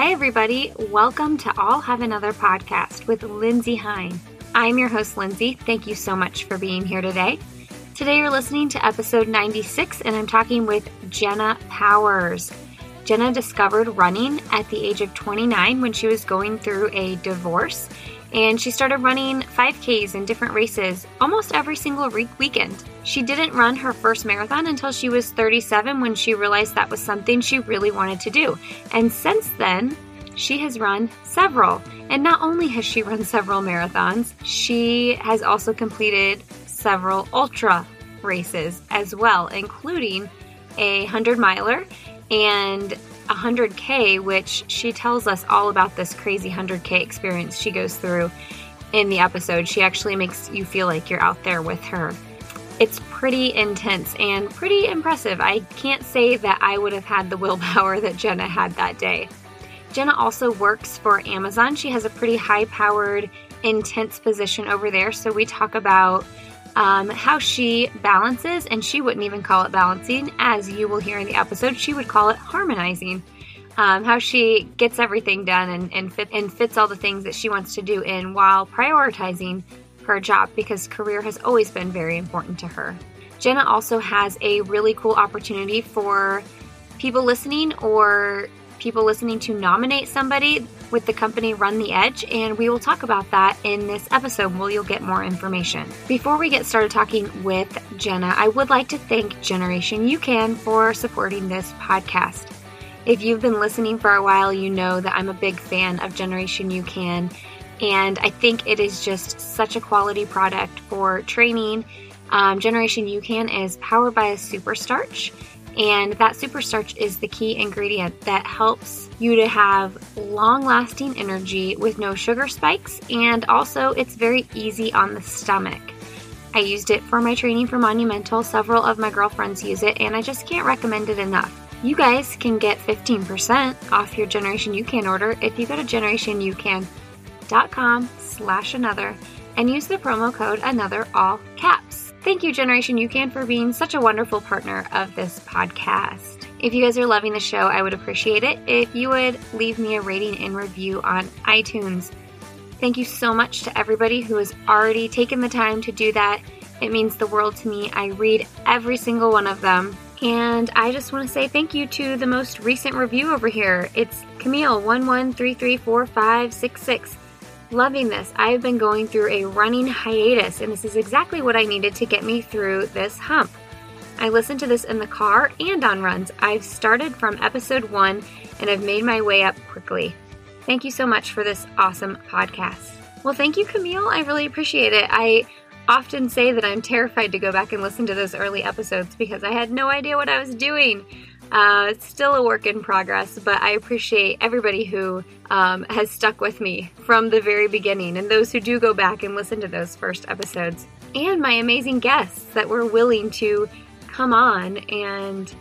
Hi, everybody. Welcome to I'll Have Another podcast with Lindsey Hein. I'm your host, Lindsey. Thank you so much for being here today. Today, you're listening to episode 96, and I'm talking with Jenna Powers. Jenna discovered running at the age of 29 when she was going through a divorce and she started running 5Ks in different races almost every single weekend. She didn't run her first marathon until she was 37 when she realized that was something she really wanted to do. And since then, she has run several. And not only has she run several marathons, she has also completed several ultra races as well, including a 100 miler and 100K, which she tells us all about this crazy 100K experience she goes through in the episode. She actually makes you feel like you're out there with her. It's pretty intense and pretty impressive. I can't say that I would have had the willpower that Jenna had that day. Jenna also works for Amazon. She has a pretty high powered, intense position over there. So we talk about um, how she balances, and she wouldn't even call it balancing, as you will hear in the episode. She would call it harmonizing. Um, how she gets everything done and, and, fit, and fits all the things that she wants to do in while prioritizing her job because career has always been very important to her. Jenna also has a really cool opportunity for people listening or people listening to nominate somebody with the company Run the Edge, and we will talk about that in this episode where you'll get more information. Before we get started talking with Jenna, I would like to thank Generation UCAN for supporting this podcast. If you've been listening for a while, you know that I'm a big fan of Generation UCAN, and I think it is just such a quality product for training. Um, Generation UCAN is powered by a super starch and that super starch is the key ingredient that helps you to have long lasting energy with no sugar spikes, and also it's very easy on the stomach. I used it for my training for Monumental. Several of my girlfriends use it, and I just can't recommend it enough. You guys can get 15% off your Generation UCAN order if you go to generationucan.com slash another and use the promo code another all caps. Thank you, Generation UCAN, for being such a wonderful partner of this podcast. If you guys are loving the show, I would appreciate it if you would leave me a rating and review on iTunes. Thank you so much to everybody who has already taken the time to do that. It means the world to me. I read every single one of them. And I just want to say thank you to the most recent review over here. It's Camille11334566 loving this. I've been going through a running hiatus, and this is exactly what I needed to get me through this hump. I listen to this in the car and on runs. I've started from episode one and I've made my way up quickly. Thank you so much for this awesome podcast. Well, thank you, Camille. I really appreciate it. I often say that I'm terrified to go back and listen to those early episodes because I had no idea what I was doing. Uh, it's still a work in progress, but I appreciate everybody who um, has stuck with me from the very beginning and those who do go back and listen to those first episodes. And my amazing guests that were willing to come on and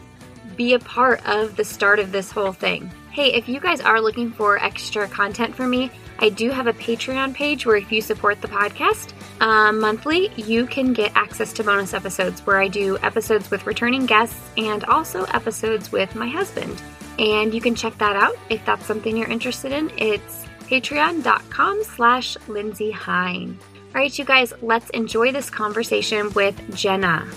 be a part of the start of this whole thing. Hey, if you guys are looking for extra content from me, I do have a Patreon page where if you support the podcast um, monthly, you can get access to bonus episodes where I do episodes with returning guests and also episodes with my husband. And you can check that out if that's something you're interested in. It's patreon.com slash Lindsey Hein. All right, you guys, let's enjoy this conversation with Jenna.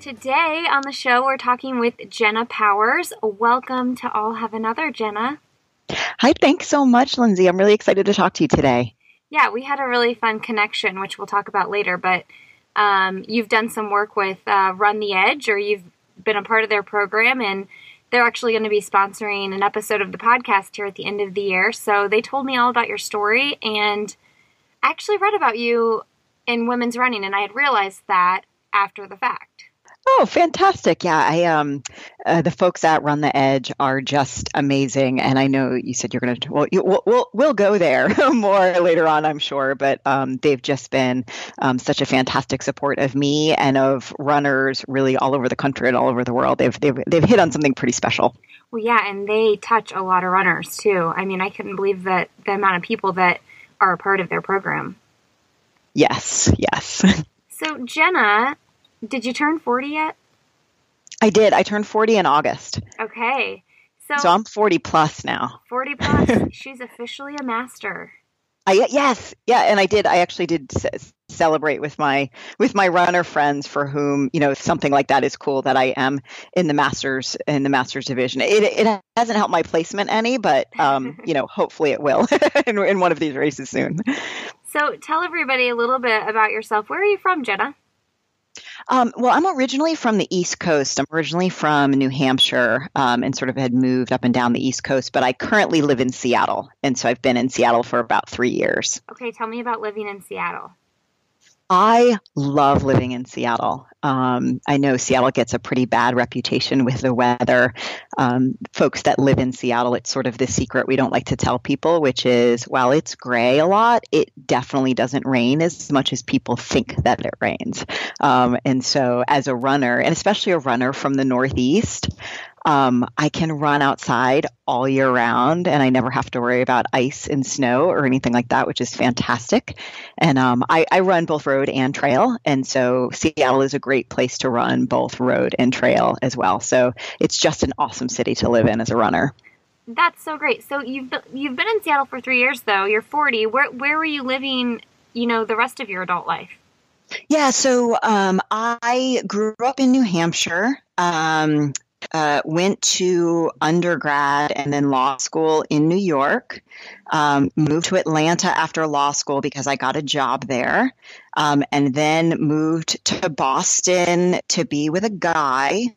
Today on the show, we're talking with Jenna Powers. Welcome to I'll Have Another, Jenna. Hi, thanks so much, Lindsey. I'm really excited to talk to you today. Yeah, we had a really fun connection, which we'll talk about later. But um, you've done some work with uh, Run the Edge, or you've been a part of their program, and they're actually going to be sponsoring an episode of the podcast here at the end of the year. So they told me all about your story, and I actually read about you in women's running, and I had realized that after the fact. Oh, fantastic! Yeah, I um, uh, the folks at Run the Edge are just amazing, and I know you said you're going to. Well, you, we'll, we'll we'll go there more later on, I'm sure. But um, they've just been um, such a fantastic support of me and of runners, really all over the country and all over the world. They've they've they've hit on something pretty special. Well, yeah, and they touch a lot of runners too. I mean, I couldn't believe that the amount of people that are a part of their program. Yes, yes. So Jenna did you turn 40 yet? I did. I turned 40 in August. Okay. So, so I'm 40 plus now. 40 plus. She's officially a master. I yes, yeah, and I did. I actually did celebrate with my with my runner friends for whom you know something like that is cool that I am in the masters in the masters division. It it hasn't helped my placement any, but um, you know hopefully it will in, in one of these races soon. So tell everybody a little bit about yourself. Where are you from, Jenna? Um, well, I'm originally from the East Coast. I'm originally from New Hampshire um, and sort of had moved up and down the East Coast, but I currently live in Seattle. And so I've been in Seattle for about three years. Okay, tell me about living in Seattle. I love living in Seattle. Um, I know Seattle gets a pretty bad reputation with the weather. Um, folks that live in Seattle, it's sort of the secret we don't like to tell people, which is while it's gray a lot, it definitely doesn't rain as much as people think that it rains. Um, and so, as a runner, and especially a runner from the Northeast, um, I can run outside all year round and I never have to worry about ice and snow or anything like that, which is fantastic. And um, I, I, run both road and trail. And so Seattle is a great place to run both road and trail as well. So it's just an awesome city to live in as a runner. That's so great. So you've been, you've been in Seattle for three years, though. You're 40. Where where were you living? You know, the rest of your adult life. Yeah, so um, I grew up in New Hampshire. Um, uh, went to undergrad and then law school in New York. Um, moved to Atlanta after law school because I got a job there, um, and then moved to Boston to be with a guy.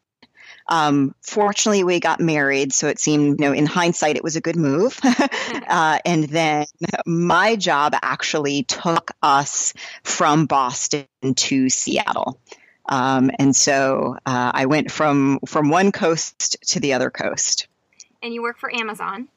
Um, fortunately, we got married, so it seemed, you know, in hindsight, it was a good move. uh, and then my job actually took us from Boston to Seattle. Um, and so uh, I went from from one coast to the other coast. And you work for Amazon.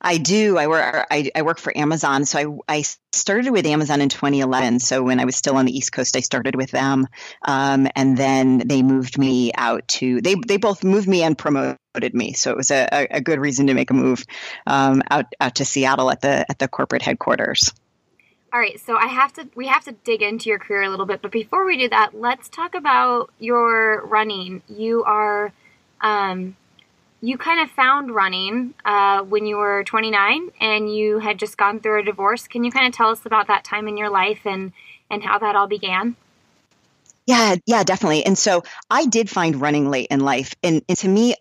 I do. I work. I, I work for Amazon. So I, I started with Amazon in 2011. So when I was still on the East Coast, I started with them, um, and then they moved me out to. They they both moved me and promoted me. So it was a, a good reason to make a move um, out out to Seattle at the at the corporate headquarters. All right, so I have to we have to dig into your career a little bit, but before we do that, let's talk about your running. You are um, you kind of found running uh, when you were 29 and you had just gone through a divorce. Can you kind of tell us about that time in your life and and how that all began? Yeah, yeah, definitely. And so I did find running late in life, and, and to me,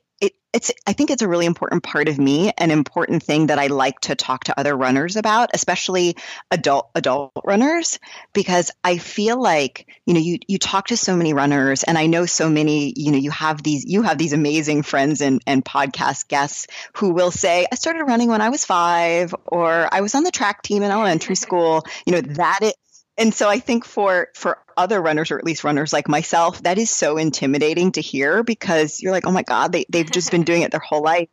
it's i think it's a really important part of me an important thing that i like to talk to other runners about especially adult adult runners because i feel like you know you you talk to so many runners and i know so many you know you have these you have these amazing friends and and podcast guests who will say i started running when i was 5 or i was on the track team in elementary school. You know that it and so I think for for other runners or at least runners like myself, that is so intimidating to hear because you're like, oh my God, they, they've just been doing it their whole life.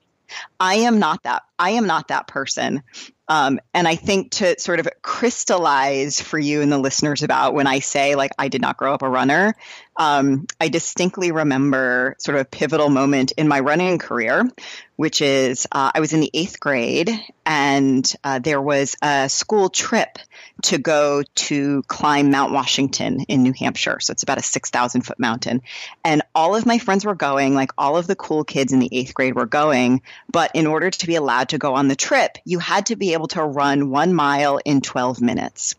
I am not that. I am not that person. Um, and I think to sort of crystallize for you and the listeners about when I say, like, I did not grow up a runner, um, I distinctly remember sort of a pivotal moment in my running career, which is uh, I was in the eighth grade and uh, there was a school trip to go to climb Mount Washington in New Hampshire. So it's about a 6,000 foot mountain. And all of my friends were going, like all of the cool kids in the eighth grade were going. But in order to be allowed to go on the trip, you had to be able to run one mile in 12 minutes.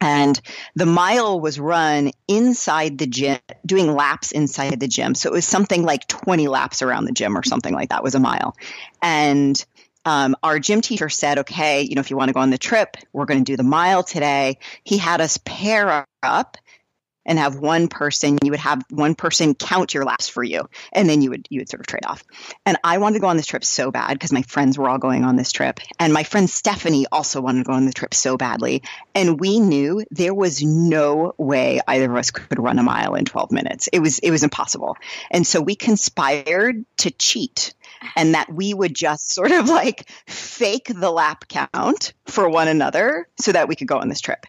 And the mile was run inside the gym, doing laps inside the gym. So it was something like 20 laps around the gym or something like that was a mile. And um, our gym teacher said, okay, you know, if you want to go on the trip, we're going to do the mile today. He had us pair up and have one person you would have one person count your laps for you and then you would you would sort of trade off and i wanted to go on this trip so bad because my friends were all going on this trip and my friend stephanie also wanted to go on the trip so badly and we knew there was no way either of us could run a mile in 12 minutes it was it was impossible and so we conspired to cheat and that we would just sort of like fake the lap count for one another so that we could go on this trip.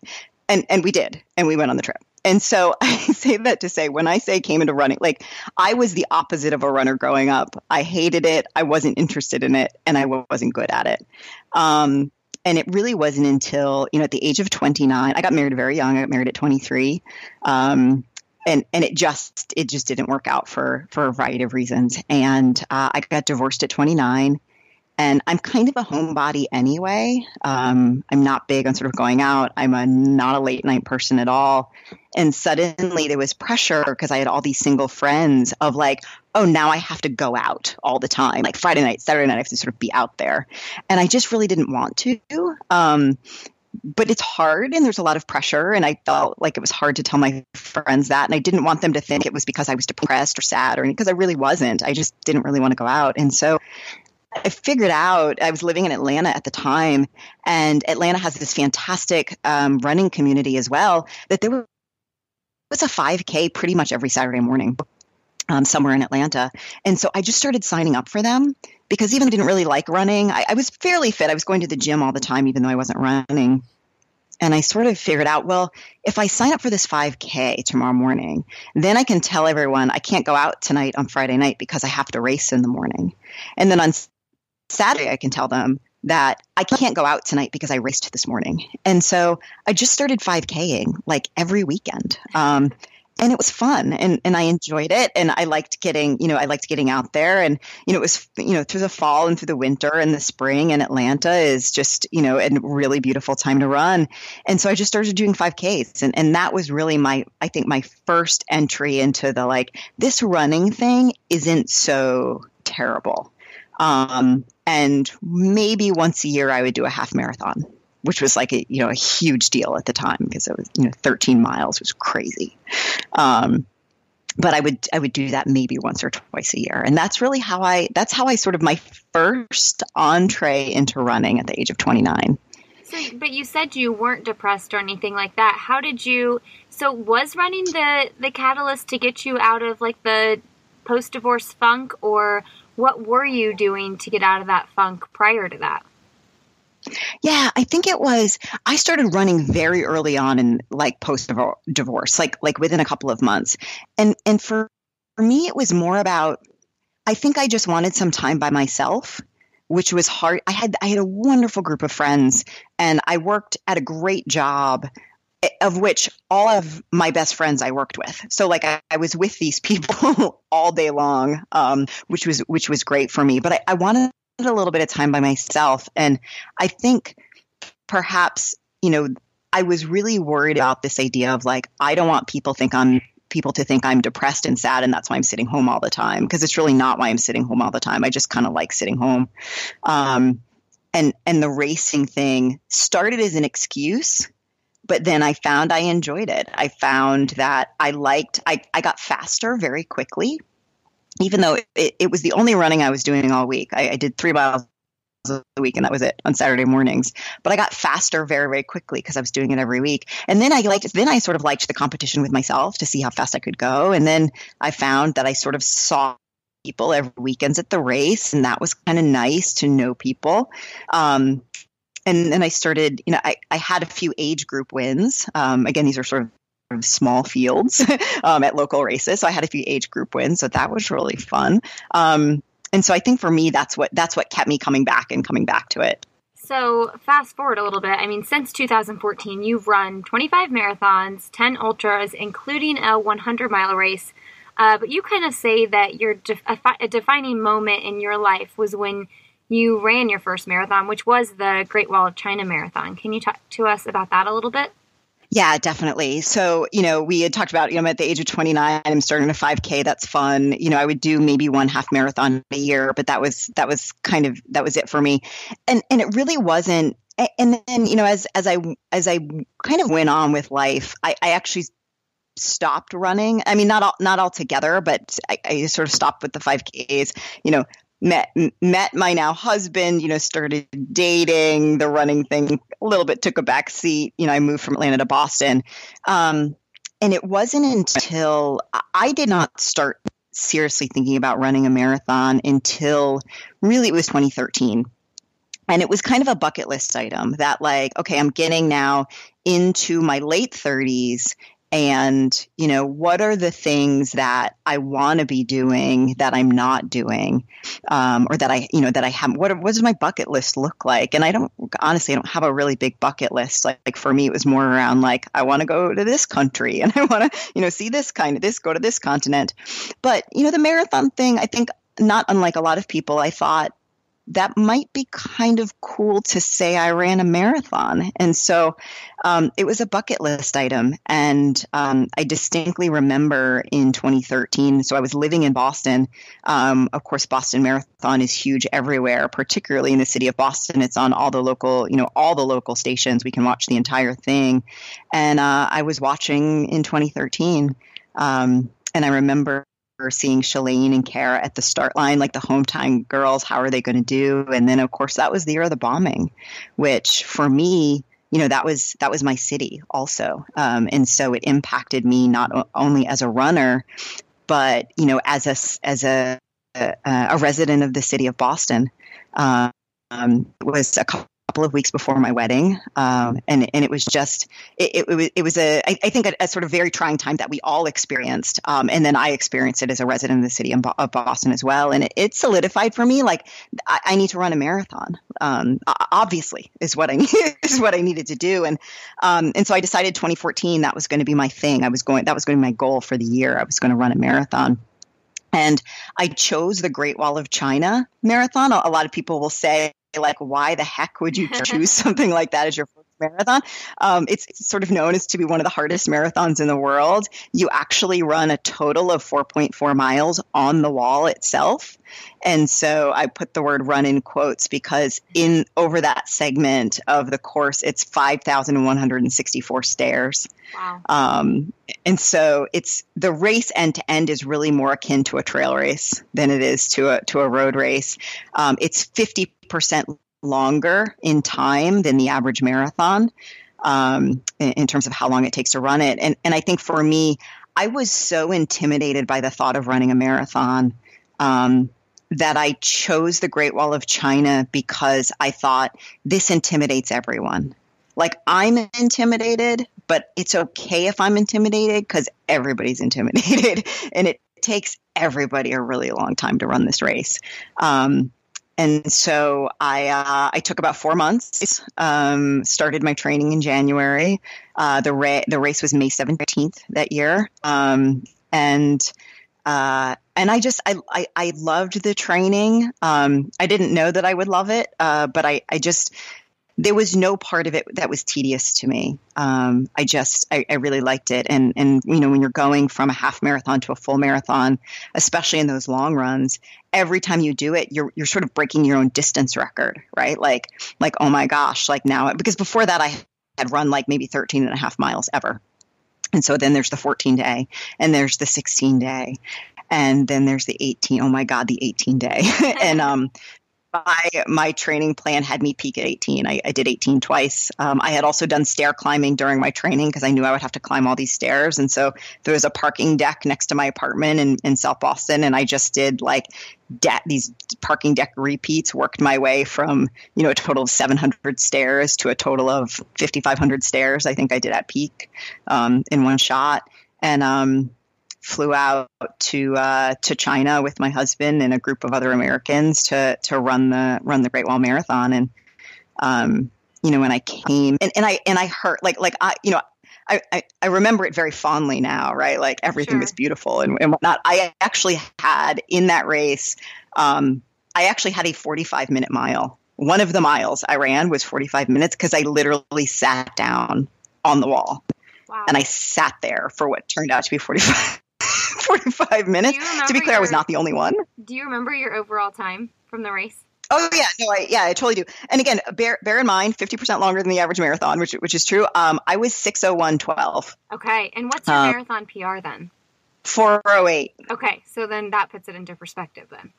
And and we did, and we went on the trip. And so I say that to say when I say came into running, like I was the opposite of a runner growing up. I hated it. I wasn't interested in it, and I wasn't good at it. Um, and it really wasn't until you know at the age of 29 i got married very young i got married at 23 um, and and it just it just didn't work out for for a variety of reasons. And uh, I got divorced at 29, and I'm kind of a homebody anyway. Um, I'm not big on sort of going out. I'm a not a late night person at all. And suddenly there was pressure because I had all these single friends of like, oh, now I have to go out all the time. Like Friday night, Saturday night, I have to sort of be out there. And I just really didn't want to. Um, but it's hard and there's a lot of pressure and i felt like it was hard to tell my friends that and i didn't want them to think it was because i was depressed or sad or because i really wasn't i just didn't really want to go out and so I figured out I was living in Atlanta at the time, and Atlanta has this fantastic um, running community as well. That there was a 5K pretty much every Saturday morning um, somewhere in Atlanta, and so I just started signing up for them because even though I didn't really like running, I, I was fairly fit. I was going to the gym all the time, even though I wasn't running. And I sort of figured out, well, if I sign up for this 5K tomorrow morning, then I can tell everyone I can't go out tonight on Friday night because I have to race in the morning. And then on Saturday, I can tell them that I can't go out tonight because I raced this morning. And so I just started 5King like every weekend. Um, and it was fun and, and I enjoyed it. And I liked getting, you know, I liked getting out there and, you know, it was, you know, through the fall and through the winter and the spring and Atlanta is just, you know, a really beautiful time to run. And so I just started doing 5Ks and, and that was really my, I think my first entry into the like, this running thing isn't so terrible. Um, and maybe once a year I would do a half marathon, which was like a you know a huge deal at the time because it was you know 13 miles was crazy. Um, but I would I would do that maybe once or twice a year, and that's really how I that's how I sort of my first entree into running at the age of 29. So, but you said you weren't depressed or anything like that. How did you? So, was running the the catalyst to get you out of like the post divorce funk, or what were you doing to get out of that funk prior to that? Yeah, I think it was I started running very early on in like post divorce, like like within a couple of months. And and for, for me it was more about I think I just wanted some time by myself, which was hard. I had I had a wonderful group of friends and I worked at a great job of which all of my best friends I worked with. So like I, I was with these people all day long, um, which was which was great for me. But I, I wanted a little bit of time by myself, and I think perhaps you know I was really worried about this idea of like I don't want people think I'm people to think I'm depressed and sad and that's why I'm sitting home all the time because it's really not why I'm sitting home all the time. I just kind of like sitting home. Um, and and the racing thing started as an excuse but then I found I enjoyed it. I found that I liked, I, I got faster very quickly, even though it, it was the only running I was doing all week. I, I did three miles a week and that was it on Saturday mornings. But I got faster very, very quickly because I was doing it every week. And then I liked, then I sort of liked the competition with myself to see how fast I could go. And then I found that I sort of saw people every weekends at the race and that was kind of nice to know people. Um, and then I started, you know, I, I had a few age group wins. Um, again, these are sort of small fields um, at local races. So I had a few age group wins. So that was really fun. Um, and so I think for me, that's what that's what kept me coming back and coming back to it. So fast forward a little bit. I mean, since 2014, you've run 25 marathons, 10 ultras, including a 100 mile race. Uh, but you kind of say that your a, fi- a defining moment in your life was when you ran your first marathon, which was the Great Wall of China Marathon. Can you talk to us about that a little bit? Yeah, definitely. So, you know, we had talked about, you know, I'm at the age of 29, I'm starting a 5K. That's fun. You know, I would do maybe one half marathon a year, but that was, that was kind of, that was it for me. And, and it really wasn't. And then, you know, as, as I, as I kind of went on with life, I, I actually stopped running. I mean, not all, not altogether, but I, I sort of stopped with the 5Ks. You know, met met my now husband you know started dating the running thing a little bit took a back seat you know i moved from atlanta to boston. Um, and it wasn't until i did not start seriously thinking about running a marathon until really it was 2013 and it was kind of a bucket list item that like okay i'm getting now into my late 30s and you know what are the things that i want to be doing that i'm not doing um, or that i you know that i have what, what does my bucket list look like? And i don't honestly i don't have a really big bucket list. Like, like for me it was more around like i want to go to this country and i want to you know see this kind of this go to this continent. But you know the marathon thing i think not unlike a lot of people i thought that might be kind of cool to say I ran a marathon. And so um, it was a bucket list item. And um, I distinctly remember in 2013, so I was living in Boston. Um, of course, Boston Marathon is huge everywhere, particularly in the city of Boston. It's on all the local, you know, all the local stations. We can watch the entire thing. And uh, I was watching in 2013. Um, and I remember seeing Shalane and Kara at the start line, like the hometown girls, how are they going to do? And then, of course, that was the year of the bombing, which for me, you know, that was that was my city also, um, and so it impacted me not only as a runner, but you know, as a as a a, a resident of the city of Boston. Um, was a couple of weeks before my wedding, um, and and it was just it, it, it was it was a I, I think a, a, sort of very trying time that we all experienced, um, and then I experienced it as a resident of the city of Boston as well, and it, it solidified for me like I, I, need to run a marathon. Um, obviously, is what I need, is what I needed to do, and um, and so I decided 2014 that was going to be my thing. I was going that was going to be my goal for the year. I was going to run a marathon. And I chose the Great Wall of China marathon. A lot of people will say, like, why the heck would you choose something like that as your first marathon? Um, it's, it's sort of known as to be one of the hardest marathons in the world. You actually run a total of 4.4 miles on the wall itself. And so I put the word run in quotes because in over that segment of the course, it's 5,164 stairs. Wow. Um, and so it's the race end to end is really more akin to a trail race than it is to a, to a road race. Um, it's 50% longer in time than the average marathon. Um, in, in terms of how long it takes to run it. And, and I think for me, I was so intimidated by the thought of running a marathon um, that I chose the Great Wall of China because I thought this intimidates everyone. Like I'm intimidated, but it's okay if I'm intimidated because everybody's intimidated, and it takes everybody a really long time to run this race. Um, and so I uh, I took about four months. Um, started my training in January. Uh, the ra- the race was May seventeenth that year, um, and uh, and I just I, I, I loved the training. Um, I didn't know that I would love it, uh, but I I just there was no part of it that was tedious to me. Um, I just I, I, really liked it, and and you know when you're going from a half marathon to a full marathon, especially in those long runs, every time you do it, you're you're sort of breaking your own distance record, right? Like like oh my gosh, like now because before that I had run like maybe 13 and a half miles ever and so then there's the 14 day and there's the 16 day and then there's the 18 oh my god the 18 day and um my my training plan had me peak at 18. I, I did 18 twice. Um, I had also done stair climbing during my training because I knew I would have to climb all these stairs. And so there was a parking deck next to my apartment in, in South Boston, and I just did like de- these parking deck repeats. Worked my way from you know a total of 700 stairs to a total of 5,500 stairs. I think I did at peak um, in one shot, and um, flew out to uh, to China with my husband and a group of other Americans to to run the run the Great Wall Marathon. And um, you know, when I came and, and I and I heard like like I you know I, I, I remember it very fondly now, right? Like everything sure. was beautiful and, and whatnot. I actually had in that race, um, I actually had a 45 minute mile. One of the miles I ran was 45 minutes because I literally sat down on the wall. Wow. And I sat there for what turned out to be 45, 45 minutes. To be clear, your, I was not the only one. Do you remember your overall time from the race? Oh yeah, no, I, yeah, I totally do. And again, bear bear in mind, fifty percent longer than the average marathon, which which is true. Um, I was six oh one twelve. Okay, and what's your um, marathon PR then? Four oh eight. Okay, so then that puts it into perspective then.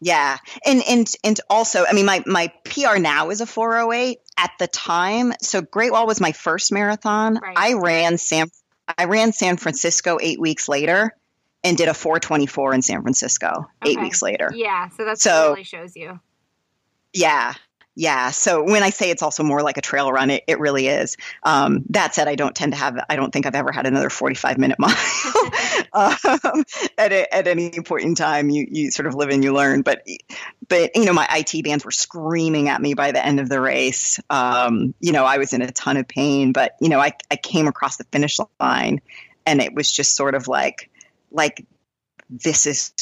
Yeah, and and and also, I mean, my my PR now is a four oh eight. At the time, so Great Wall was my first marathon. Right. I ran San I ran San Francisco eight weeks later and did a 424 in San Francisco okay. eight weeks later. Yeah, so that so, really shows you. Yeah, Yeah. So when I say it's also more like a trail run, it, it really is. Um, that said, I don't tend to have, I don't think I've ever had another 45 minute mile um, at, a, at any point in time. You, you sort of live and you learn. But, but, you know, my IT bands were screaming at me by the end of the race. Um, you know, I was in a ton of pain, but, you know, I, I came across the finish line and it was just sort of like, like this is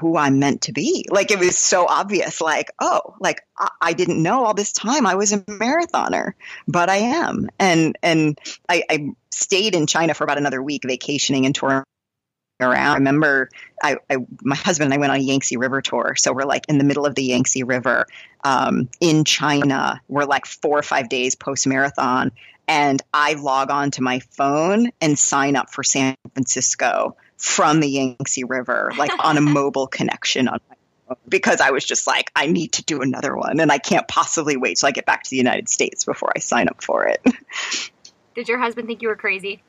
who I'm meant to be. Like it was so obvious, like, oh, like I, I, didn't know all this time I was a marathoner, but I am. And and I, I stayed in China for about another week vacationing and touring around. I remember I, I, my husband and I went on a Yangtze River tour. So we're like in the middle of the Yangtze River um, in China. We're like four or five days post marathon. And I log on to my phone and sign up for San Francisco from the Yangtze River, like on a mobile connection on my phone, because I was just like, I need to do another one, and I can't possibly wait till I get back to the United States before I sign up for it. Did your husband think you were crazy?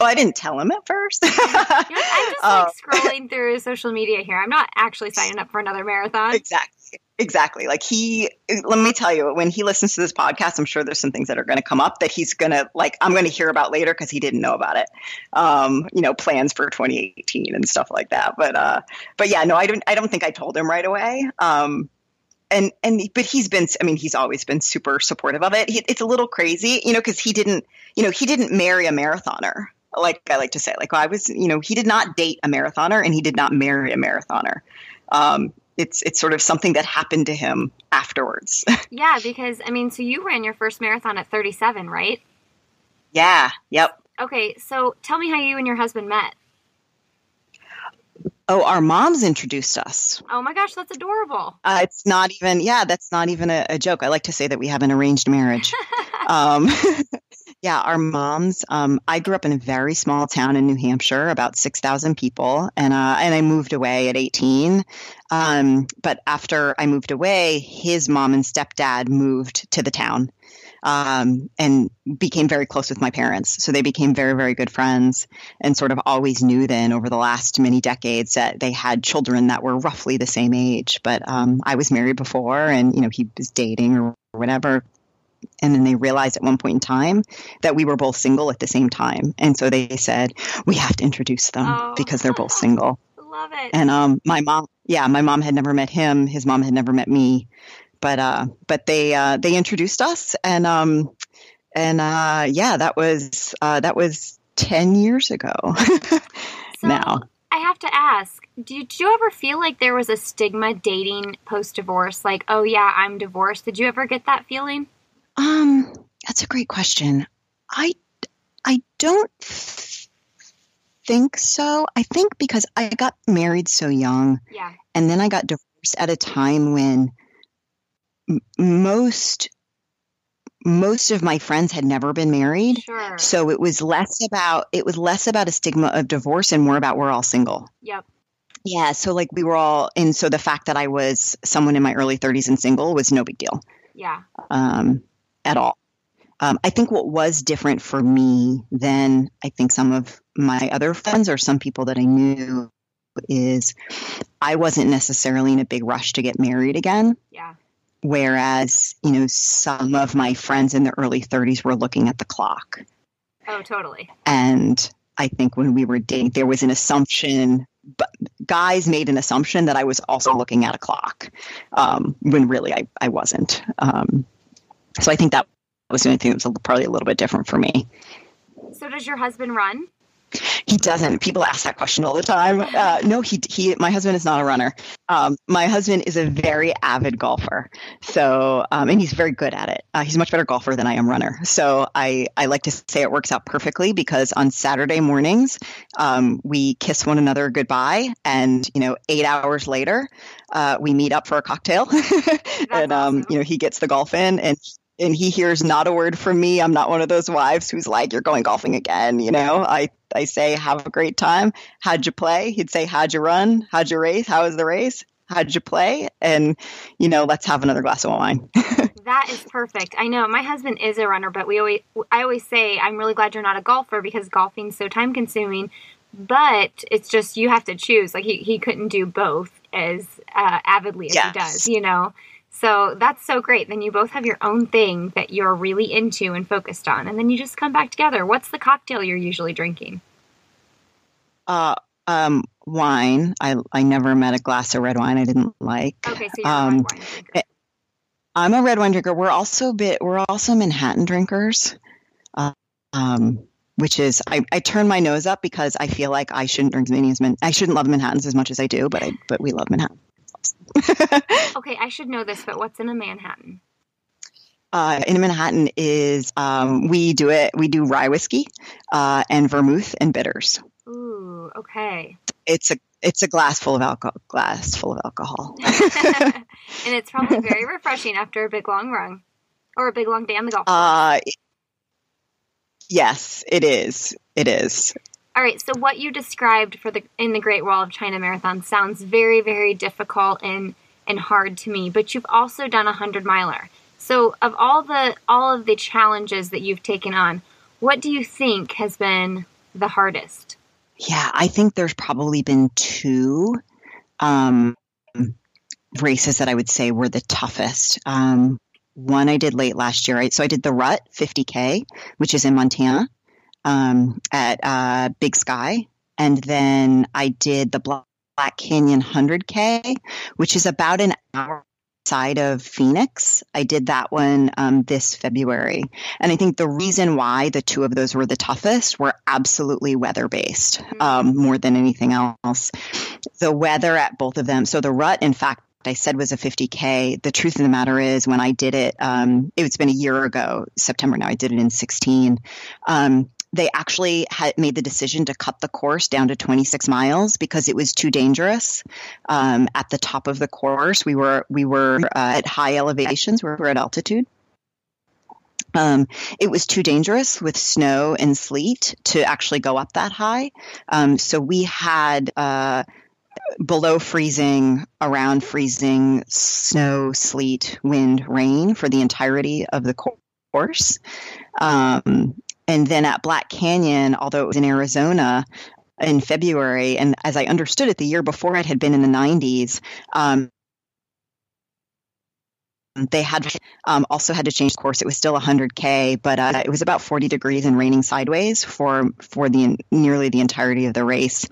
Well, I didn't tell him at first. I'm just like um, scrolling through social media here. I'm not actually signing up for another marathon. Exactly. Exactly. Like he, let me tell you, when he listens to this podcast, I'm sure there's some things that are going to come up that he's going to like, I'm going to hear about later because he didn't know about it. Um, you know, plans for 2018 and stuff like that. But, uh, but yeah, no, I don't, I don't think I told him right away. Um, and, and, but he's been, I mean, he's always been super supportive of it. He, it's a little crazy, you know, because he didn't, you know, he didn't marry a marathoner like I like to say, like I was, you know, he did not date a marathoner and he did not marry a marathoner. Um, it's it's sort of something that happened to him afterwards. yeah, because I mean, so you ran your first marathon at 37, right? Yeah. Yep. Okay, so tell me how you and your husband met. Oh, our moms introduced us. Oh my gosh, that's adorable. Uh, it's not even, yeah, that's not even a, a, joke. I like to say that we have an arranged marriage. um, yeah, our moms. Um, I grew up in a very small town in New Hampshire, about six thousand people, and uh, and I moved away at eighteen. Um, but after I moved away, his mom and stepdad moved to the town. Um, and became very close with my parents. So they became very, very good friends and sort of always knew then over the last many decades that they had children that were roughly the same age. But um, I was married before and, you know, he was dating or whatever and then they realized at one point in time that we were both single at the same time and so they said we have to introduce them oh. because they're both single love it and um my mom yeah my mom had never met him his mom had never met me but uh but they uh they introduced us and um and uh yeah that was uh that was 10 years ago so, now I have to ask, did you ever feel like there was a stigma dating post divorce? Like, oh yeah, I'm divorced. Did you ever get that feeling? Um, that's a great question. I I don't think so. I think because I got married so young. Yeah. And then I got divorced at a time when m- most most of my friends had never been married. Sure. So it was less about it was less about a stigma of divorce and more about we're all single. Yep. Yeah, so like we were all and so the fact that I was someone in my early 30s and single was no big deal. Yeah. Um at all. Um, I think what was different for me than I think some of my other friends or some people that I knew is I wasn't necessarily in a big rush to get married again. Yeah. Whereas, you know, some of my friends in the early 30s were looking at the clock. Oh, totally. And I think when we were dating, there was an assumption, but guys made an assumption that I was also looking at a clock um, when really I, I wasn't. Um, so I think that was the only thing that was probably a little bit different for me. So does your husband run? He doesn't. People ask that question all the time. Uh, no, he he. My husband is not a runner. Um, my husband is a very avid golfer. So, um, and he's very good at it. Uh, he's a much better golfer than I am runner. So I I like to say it works out perfectly because on Saturday mornings um, we kiss one another goodbye, and you know eight hours later uh, we meet up for a cocktail, and um, you know he gets the golf in and and he hears not a word from me. I'm not one of those wives who's like, "You're going golfing again." You know, I I say, "Have a great time." How'd you play? He'd say, "How'd you run? How'd you race? How was the race? How'd you play?" And you know, let's have another glass of wine. that is perfect. I know my husband is a runner, but we always I always say, "I'm really glad you're not a golfer because golfing's so time consuming." But it's just you have to choose. Like he he couldn't do both as uh, avidly as yes. he does. You know. So that's so great. Then you both have your own thing that you're really into and focused on, and then you just come back together. What's the cocktail you're usually drinking? Uh, um, wine. I I never met a glass of red wine I didn't like. Okay, so you're um, a wine drinker. Eh, I'm a red wine drinker. We're also bit. We're also Manhattan drinkers. Uh, um, which is I, I turn my nose up because I feel like I shouldn't drink as many as Man- I shouldn't love Manhattans as much as I do, but I but we love Manhattan. okay, I should know this, but what's in a Manhattan? Uh, in a Manhattan is um, we do it. We do rye whiskey uh, and vermouth and bitters. Ooh, okay. It's a it's a glass full of alcohol. Glass full of alcohol. and it's probably very refreshing after a big long run or a big long day on the golf. Uh, yes, it is. It is. All right, so what you described for the in the Great Wall of China Marathon sounds very, very difficult and and hard to me. But you've also done a hundred miler. So of all the all of the challenges that you've taken on, what do you think has been the hardest? Yeah, I think there's probably been two um, races that I would say were the toughest. Um, one I did late last year. Right? So I did the Rut 50K, which is in Montana um, at uh, Big Sky. And then I did the Black Canyon 100K, which is about an hour side of Phoenix. I did that one um, this February. And I think the reason why the two of those were the toughest were absolutely weather based mm-hmm. um, more than anything else. The weather at both of them. So the rut, in fact, I said was a 50K. The truth of the matter is, when I did it, um, it's been a year ago, September now, I did it in 16. Um, they actually had made the decision to cut the course down to 26 miles because it was too dangerous. Um, at the top of the course, we were we were uh, at high elevations. We were at altitude. Um, it was too dangerous with snow and sleet to actually go up that high. Um, so we had uh, below freezing, around freezing, snow, sleet, wind, rain for the entirety of the course. Um, and then at Black Canyon, although it was in Arizona, in February, and as I understood it, the year before it had been in the 90s. Um, they had um, also had to change course. It was still 100k, but uh, it was about 40 degrees and raining sideways for for the nearly the entirety of the race.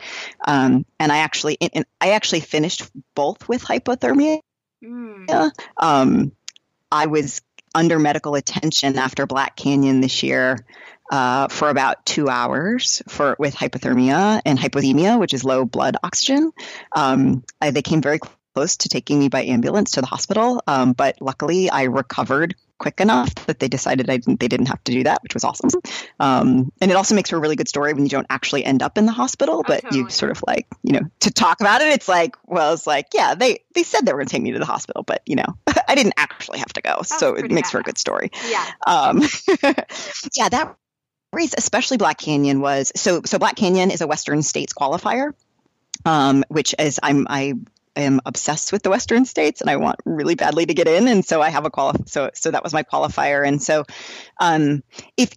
Um, and I actually and I actually finished both with hypothermia. Mm. Um, I was under medical attention after Black Canyon this year uh, for about two hours for with hypothermia and hypoxemia, which is low blood oxygen. Um, I, they came very close to taking me by ambulance to the hospital, um, but luckily I recovered quick enough that they decided I didn't, they didn't have to do that, which was awesome. Um, and it also makes for a really good story when you don't actually end up in the hospital, oh, but totally. you sort of like, you know, to talk about it, it's like, well, it's like, yeah, they, they said they were going to take me to the hospital, but you know, I didn't actually have to go. so it makes bad. for a good story. Yeah. Um, yeah, that race, especially Black Canyon, was so. So Black Canyon is a Western States qualifier, um, which is I'm I am obsessed with the Western States and I want really badly to get in, and so I have a qualify. So so that was my qualifier, and so um, if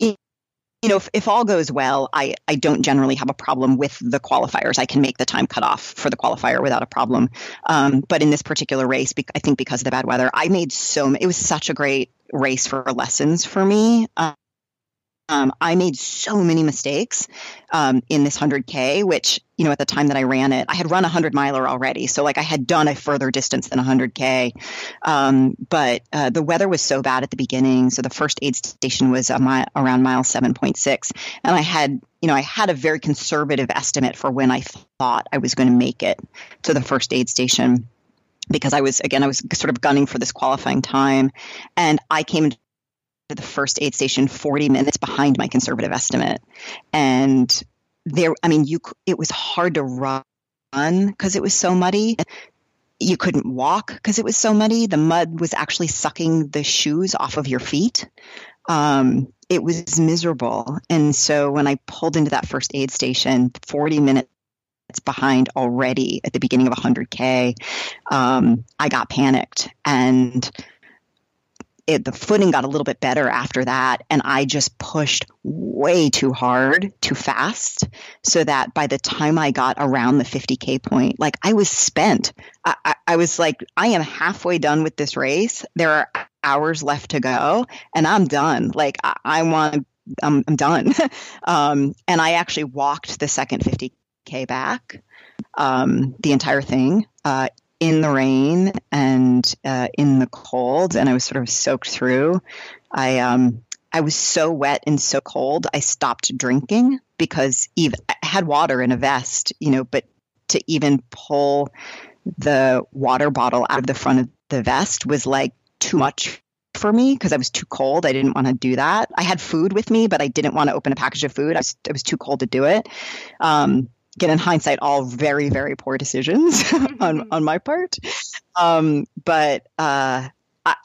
you know, if, if all goes well, I, I don't generally have a problem with the qualifiers. I can make the time cut off for the qualifier without a problem. Um, but in this particular race, I think because of the bad weather, I made so, it was such a great race for lessons for me. Um, um, I made so many mistakes um, in this 100K, which, you know, at the time that I ran it, I had run a 100 miler already. So, like, I had done a further distance than 100K. Um, but uh, the weather was so bad at the beginning. So, the first aid station was around mile 7.6. And I had, you know, I had a very conservative estimate for when I thought I was going to make it to the first aid station because I was, again, I was sort of gunning for this qualifying time. And I came into the first aid station 40 minutes behind my conservative estimate. And there, I mean, you, it was hard to run because it was so muddy. You couldn't walk because it was so muddy. The mud was actually sucking the shoes off of your feet. Um, it was miserable. And so when I pulled into that first aid station, 40 minutes behind already at the beginning of 100K, um, I got panicked. And it, the footing got a little bit better after that. And I just pushed way too hard, too fast, so that by the time I got around the 50K point, like I was spent. I, I, I was like, I am halfway done with this race. There are hours left to go, and I'm done. Like, I, I want I'm, I'm done. um, and I actually walked the second 50K back, um, the entire thing. Uh, in the rain and uh, in the cold, and I was sort of soaked through. I um, I was so wet and so cold, I stopped drinking because even I had water in a vest, you know, but to even pull the water bottle out of the front of the vest was like too much for me because I was too cold. I didn't want to do that. I had food with me, but I didn't want to open a package of food. I was, I was too cold to do it. Um, again, in hindsight, all very, very poor decisions on, on my part. Um, but uh,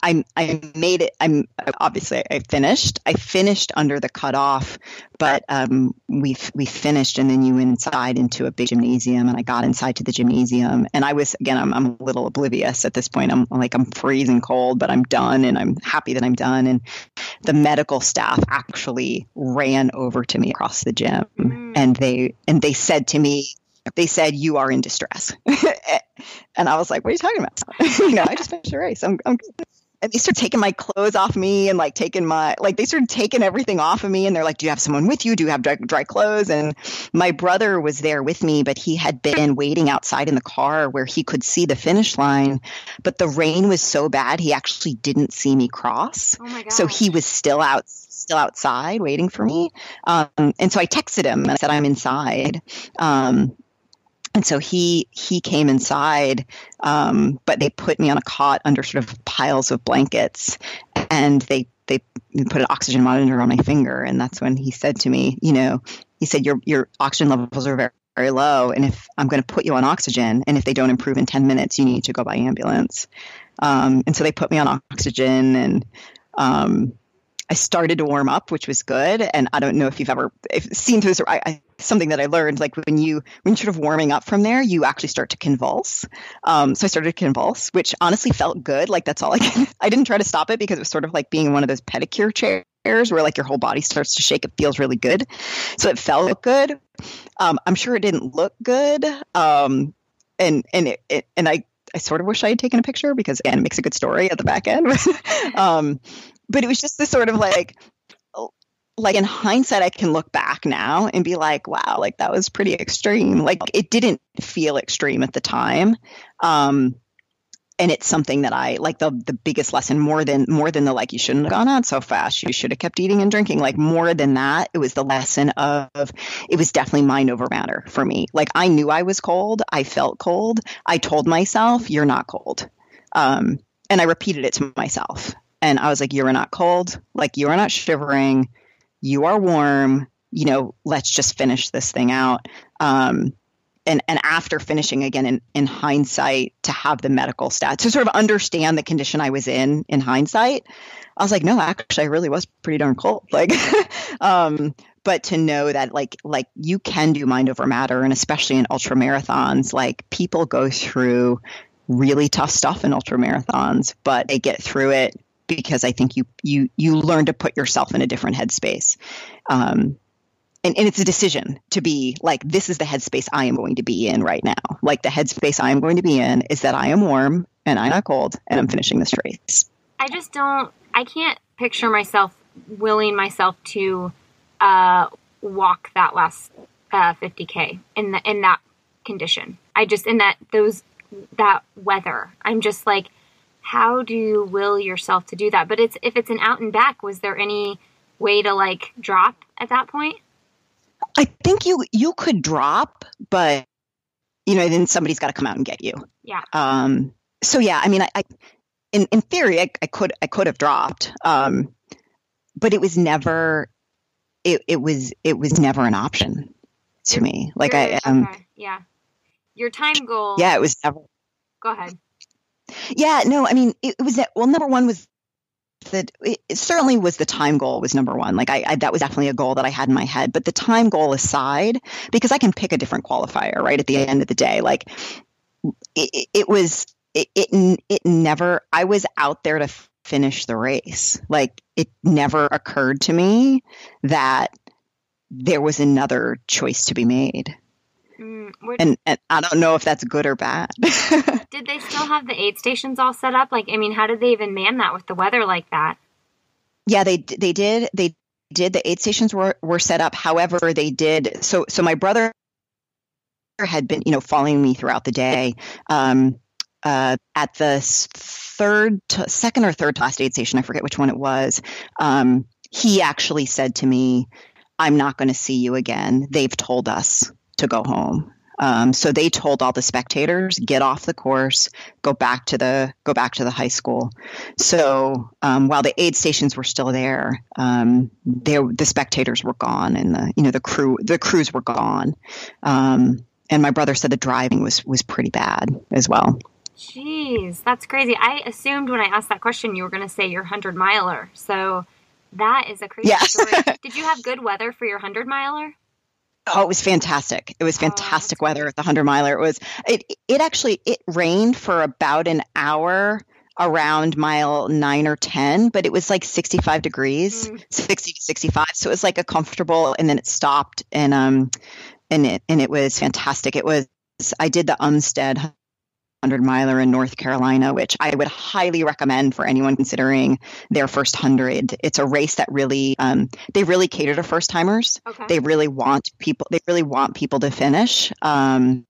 I, I made it. I'm obviously I finished. I finished under the cutoff, but um, we we finished, and then you went inside into a big gymnasium, and I got inside to the gymnasium, and I was again. I'm, I'm a little oblivious at this point. I'm like I'm freezing cold, but I'm done, and I'm happy that I'm done. And the medical staff actually ran over to me across the gym, mm. and they and they said to me, they said you are in distress and i was like what are you talking about you know i just finished a race i'm, I'm good and they started taking my clothes off me and like taking my like they started taking everything off of me and they're like do you have someone with you? Do you have dry, dry clothes? And my brother was there with me but he had been waiting outside in the car where he could see the finish line but the rain was so bad he actually didn't see me cross. Oh so he was still out still outside waiting for me. Um, and so i texted him and i said i'm inside. Um, and so he he came inside, um, but they put me on a cot under sort of piles of blankets, and they they put an oxygen monitor on my finger, and that's when he said to me, you know, he said your your oxygen levels are very very low, and if I'm going to put you on oxygen, and if they don't improve in ten minutes, you need to go by ambulance. Um, and so they put me on oxygen, and um, I started to warm up, which was good. And I don't know if you've ever if seen this. I, I, something that I learned, like when you when you're sort of warming up from there, you actually start to convulse. Um, so I started to convulse, which honestly felt good. Like that's all I. I didn't try to stop it because it was sort of like being in one of those pedicure chairs where like your whole body starts to shake. It feels really good. So it felt good. Um, I'm sure it didn't look good. Um, and and it, it, and I I sort of wish I had taken a picture because again, it makes a good story at the back end. um, but it was just this sort of like like in hindsight i can look back now and be like wow like that was pretty extreme. Like it didn't feel extreme at the time um and it's something that i like the the biggest lesson more than more than the like you shouldn't have gone out so fast. You should have kept eating and drinking. Like more than that it was the lesson of it was definitely mind over matter for me. Like i knew i was cold. I felt cold. I told myself you're not cold. Um and i repeated it to myself. And I was like, You are not cold. Like, you are not shivering. You are warm. You know, let's just finish this thing out. Um, and, and after finishing again in, in hindsight to have the medical stats to sort of understand the condition I was in in hindsight, I was like, no, actually, I really was pretty darn cold. Like, um, but to know that like like you can do mind over matter, and especially in ultra marathons, like people go through really tough stuff in ultra marathons, but they get through it because I think you you you learn to put yourself in a different headspace. Um, and, and it's a decision to be like this is the headspace I am going to be in right now. Like the headspace I am going to be in is that I am warm and I'm not cold and I'm finishing this race. I just don't. I can't picture myself willing myself to uh, walk that last uh, 50k in the, in that condition. I just in that those that weather. I'm just like how do you will yourself to do that? But it's if it's an out and back, was there any way to like drop at that point? I think you you could drop, but you know, then somebody's got to come out and get you. Yeah. Um. So yeah, I mean, I, I in in theory, I, I, could I could have dropped, um, but it was never. It it was it was never an option to me. Like I um. Okay. Yeah. Your time goal. Yeah, it was never. Go ahead. Yeah, no, I mean, it, was. Well, number one was that it, it, certainly was the time goal was number one. Like I, I, that was definitely a goal that I had in my head. But the time goal aside, because I can pick a different qualifier, right? At the end of the day, like it, it was, it, it, it never. I was out there to finish the race. Like it never occurred to me that there was another choice to be made. Mm, and, and I don't know if that's good or bad. did they still have the aid stations all set up? Like, I mean, how did they even man that with the weather like that? Yeah, they they did. They did. The aid stations were were set up. However, they did. So so my brother had been, you know, following me throughout the day. Um, uh, at the third, to, second or third last aid station, I forget which one it was. Um, he actually said to me, "I'm not going to see you again. They've told us to go home." Um, so they told all the spectators, get off the course, go back to the go back to the high school. So um, while the aid stations were still there, um, there the spectators were gone, and the you know the crew the crews were gone. Um, and my brother said the driving was was pretty bad as well. Jeez, that's crazy. I assumed when I asked that question you were going to say your hundred miler. So that is a crazy yeah. story. Did you have good weather for your hundred miler? Oh, it was fantastic. It was fantastic oh, weather at the 100 miler. It was it it actually it rained for about an hour around mile 9 or 10, but it was like 65 degrees, mm. 60 to 65. So it was like a comfortable and then it stopped and um and it and it was fantastic. It was I did the Umstead 100 miler in North Carolina, which I would highly recommend for anyone considering their first 100. It's a race that really, um, they really cater to first timers. Okay. They really want people, they really want people to finish. Um,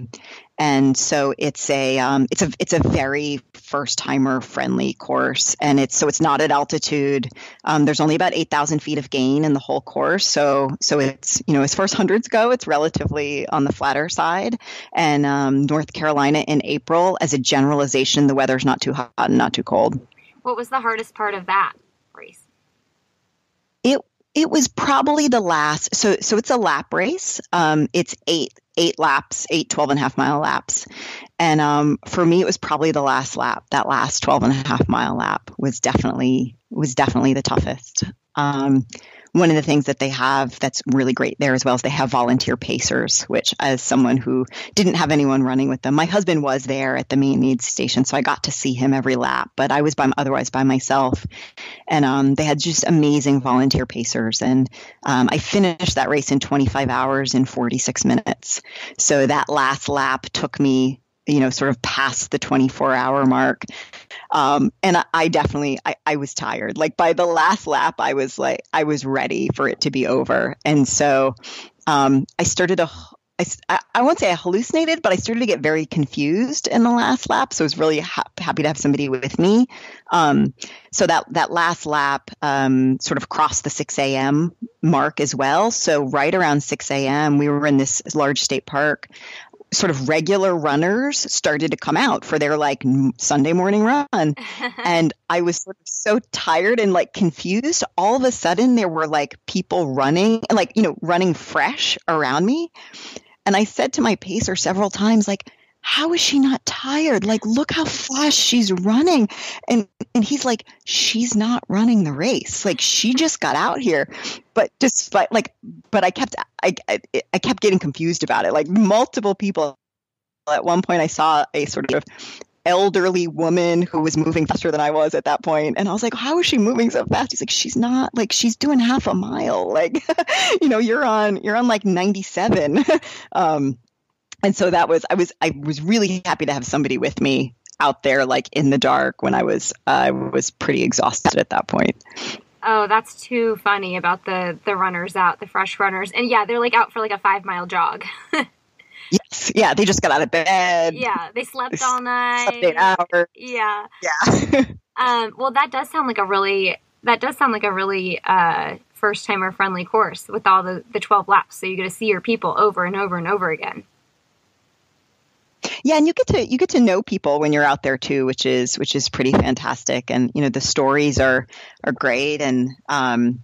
and so it's a um, it's a it's a very first timer friendly course. And it's so it's not at altitude. Um, there's only about 8000 feet of gain in the whole course. So so it's you know as first hundreds go it's relatively on the flatter side. And um, north carolina in april as a generalization the weather's not too hot and not too cold. What was the hardest part of that race? It it was probably the last so so it's a lap race. Um, it's eight eight laps, eight 12 and a half mile laps. And um, for me, it was probably the last lap. That last 12 and a half mile lap was definitely was definitely the toughest. Um, one of the things that they have that's really great there as well is they have volunteer pacers, which as someone who didn't have anyone running with them, my husband was there at the main needs station, so I got to see him every lap, but I was by, otherwise by myself. And um, they had just amazing volunteer pacers. And um, I finished that race in 25 hours and 46 minutes. So that last lap took me you know, sort of past the 24 hour mark. Um, and I, I definitely, I, I, was tired. Like by the last lap, I was like, I was ready for it to be over. And so um, I started to, I, I won't say I hallucinated, but I started to get very confused in the last lap. So I was really ha- happy to have somebody with me. Um, so that, that last lap um, sort of crossed the 6 a.m. mark as well. So right around 6 a.m., we were in this large state park sort of regular runners started to come out for their like Sunday morning run. and I was sort of so tired and like confused. All of a sudden, there were like people running, like, you know, running fresh around me. And I said to my pacer several times, like, how is she not tired? Like, look how fast she's running. And and he's like, she's not running the race. Like, she just got out here. But despite like, but I kept I I, I kept getting confused about it. Like multiple people. At one point, I saw a sort of elderly woman who was moving faster than I was at that point. And I was like, how is she moving so fast? He's like, she's not like she's doing half a mile. Like, you know, you're on you're on like 97. um, and so that was I was I was really happy to have somebody with me out there like in the dark when I was I was pretty exhausted at that point. Oh, that's too funny about the the runners out, the fresh runners. And yeah, they're like out for like a 5-mile jog. yes. Yeah, they just got out of bed. Yeah, they slept they all night. Slept 8 hours. Yeah. Yeah. um well, that does sound like a really that does sound like a really uh first timer friendly course with all the the 12 laps so you get to see your people over and over and over again. Yeah, and you get to you get to know people when you're out there too, which is which is pretty fantastic. And you know the stories are are great. And um,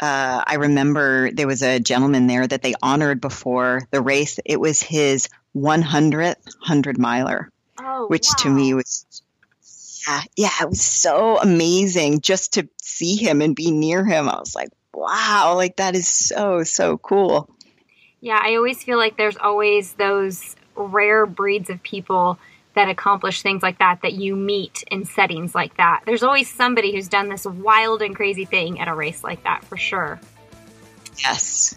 uh, I remember there was a gentleman there that they honored before the race. It was his 100th hundred miler, oh, which wow. to me was yeah, yeah, it was so amazing just to see him and be near him. I was like, wow, like that is so so cool. Yeah, I always feel like there's always those rare breeds of people that accomplish things like that that you meet in settings like that. There's always somebody who's done this wild and crazy thing at a race like that for sure. Yes.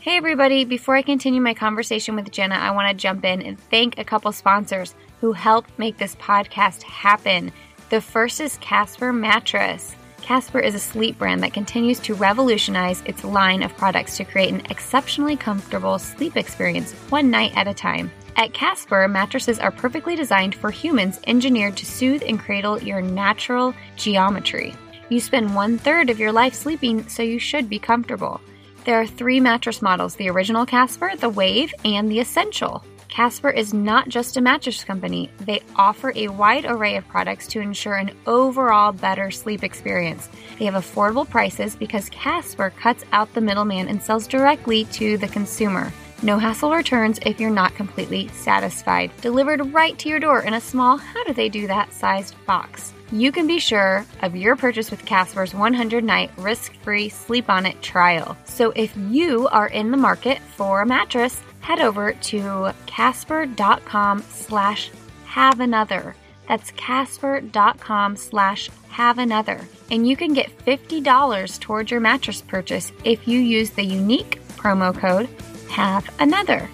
Hey, everybody. Before I continue my conversation with Jenna, I want to jump in and thank a couple sponsors who help make this podcast happen. The first is Casper Mattress. Casper is a sleep brand that continues to revolutionize its line of products to create an exceptionally comfortable sleep experience one night at a time. At Casper, mattresses are perfectly designed for humans engineered to soothe and cradle your natural geometry. You spend one third of your life sleeping, so you should be comfortable. There are three mattress models the original Casper, the Wave, and the Essential. Casper is not just a mattress company, they offer a wide array of products to ensure an overall better sleep experience. They have affordable prices because Casper cuts out the middleman and sells directly to the consumer. No hassle returns if you're not completely satisfied. Delivered right to your door in a small, how do they do that sized box. You can be sure of your purchase with Casper's 100 night risk free sleep on it trial. So if you are in the market for a mattress, head over to casper.com slash have another. That's casper.com slash have another. And you can get $50 towards your mattress purchase if you use the unique promo code have another.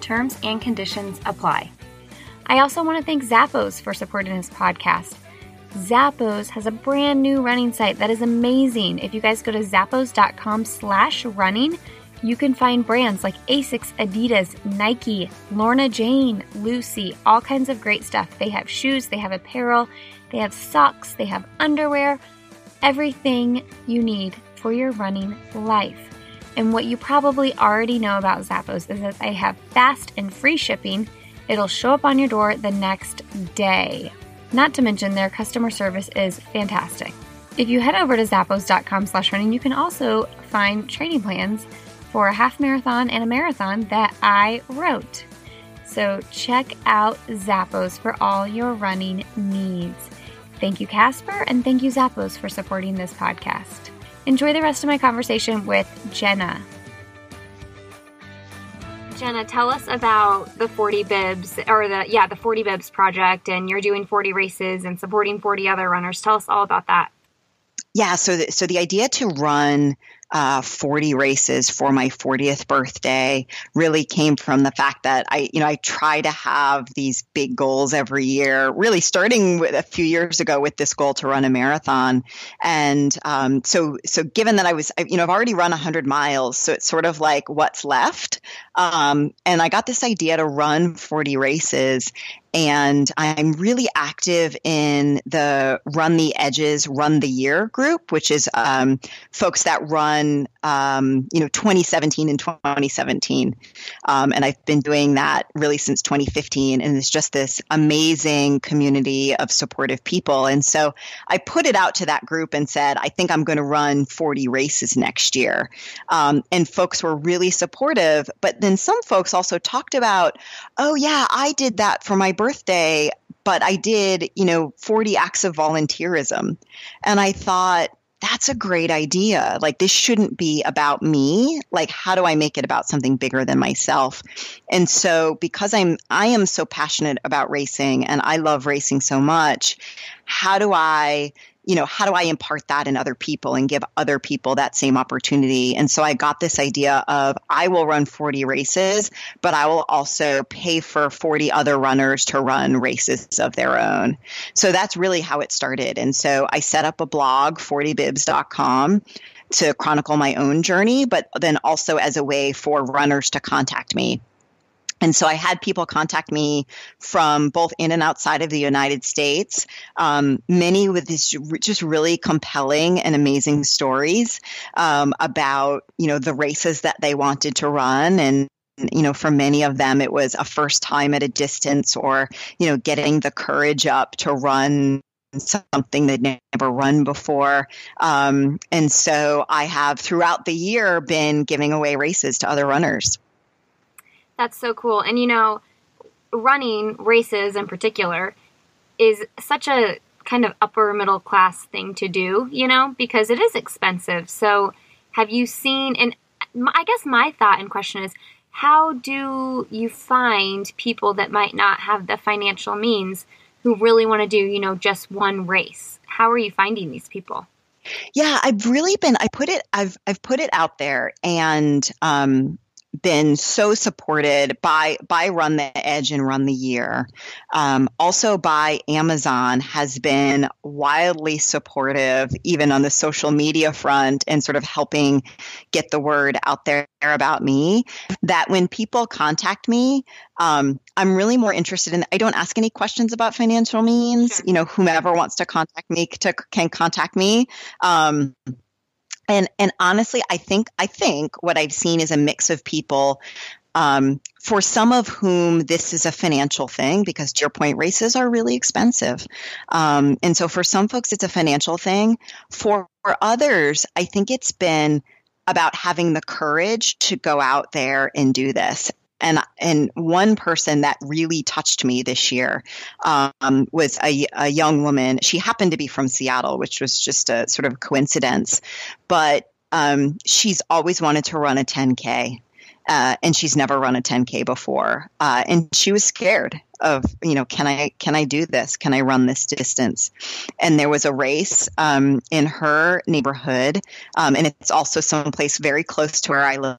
Terms and conditions apply. I also want to thank Zappos for supporting this podcast. Zappos has a brand new running site that is amazing. If you guys go to zappos.com slash running, you can find brands like Asics, Adidas, Nike, Lorna Jane, Lucy, all kinds of great stuff. They have shoes, they have apparel, they have socks, they have underwear, everything you need for your running life. And what you probably already know about Zappos is that they have fast and free shipping. It'll show up on your door the next day. Not to mention their customer service is fantastic. If you head over to zappos.com slash running, you can also find training plans for a half marathon and a marathon that I wrote. So check out Zappos for all your running needs. Thank you, Casper, and thank you, Zappos, for supporting this podcast. Enjoy the rest of my conversation with Jenna. Jenna, tell us about the 40 Bibs or the yeah, the 40 Bibs project and you're doing 40 races and supporting 40 other runners. Tell us all about that. Yeah, so the, so the idea to run uh, 40 races for my 40th birthday really came from the fact that I, you know, I try to have these big goals every year, really starting with a few years ago with this goal to run a marathon. And um, so, so given that I was, you know, I've already run 100 miles, so it's sort of like what's left. Um, and I got this idea to run 40 races and I'm really active in the Run the Edges, Run the Year group, which is um, folks that run, um, you know, 2017 and 2017. Um, and I've been doing that really since 2015. And it's just this amazing community of supportive people. And so I put it out to that group and said, I think I'm going to run 40 races next year. Um, and folks were really supportive. But then some folks also talked about, oh, yeah, I did that for my birthday, but I did, you know, 40 acts of volunteerism. And I thought, that's a great idea. Like, this shouldn't be about me. Like, how do I make it about something bigger than myself? And so, because I'm, I am so passionate about racing and I love racing so much, how do I you know, how do I impart that in other people and give other people that same opportunity? And so I got this idea of I will run 40 races, but I will also pay for 40 other runners to run races of their own. So that's really how it started. And so I set up a blog, 40bibs.com to chronicle my own journey, but then also as a way for runners to contact me. And so I had people contact me from both in and outside of the United States, um, many with these just really compelling and amazing stories um, about, you know, the races that they wanted to run and you know, for many of them, it was a first time at a distance or, you know, getting the courage up to run something they'd never run before. Um, and so I have throughout the year been giving away races to other runners. That's so cool. And you know, running races in particular is such a kind of upper middle class thing to do, you know, because it is expensive. So, have you seen and I guess my thought and question is how do you find people that might not have the financial means who really want to do, you know, just one race? How are you finding these people? Yeah, I've really been. I put it. I've I've put it out there, and um, been so supported by by Run the Edge and Run the Year. Um, also by Amazon has been wildly supportive, even on the social media front, and sort of helping get the word out there about me. That when people contact me, um, I'm really more interested in. I don't ask any questions about financial means. You know, whomever wants to contact me to, can contact me. Um, and and honestly i think i think what i've seen is a mix of people um, for some of whom this is a financial thing because to your point races are really expensive. Um, and so for some folks it's a financial thing. For, for others i think it's been about having the courage to go out there and do this and and one person that really touched me this year um, was a, a young woman. She happened to be from Seattle, which was just a sort of coincidence, but um, she's always wanted to run a 10k. Uh, and she's never run a 10k before uh, and she was scared of you know can i can i do this can i run this distance and there was a race um, in her neighborhood um, and it's also someplace very close to where i live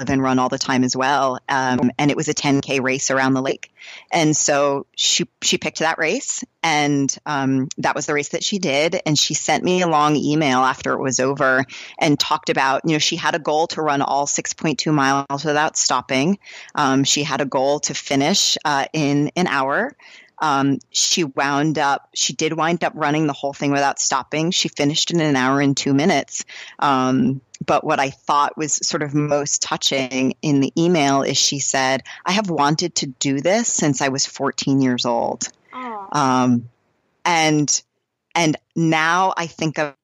live and run all the time as well. Um, and it was a 10k race around the lake. And so she she picked that race, and um, that was the race that she did. And she sent me a long email after it was over and talked about you know she had a goal to run all 6.2 miles without stopping. Um, she had a goal to finish uh, in an hour. Um, she wound up, she did wind up running the whole thing without stopping. She finished in an hour and two minutes. Um, but what I thought was sort of most touching in the email is she said, I have wanted to do this since I was 14 years old. Um, and, and now I think of,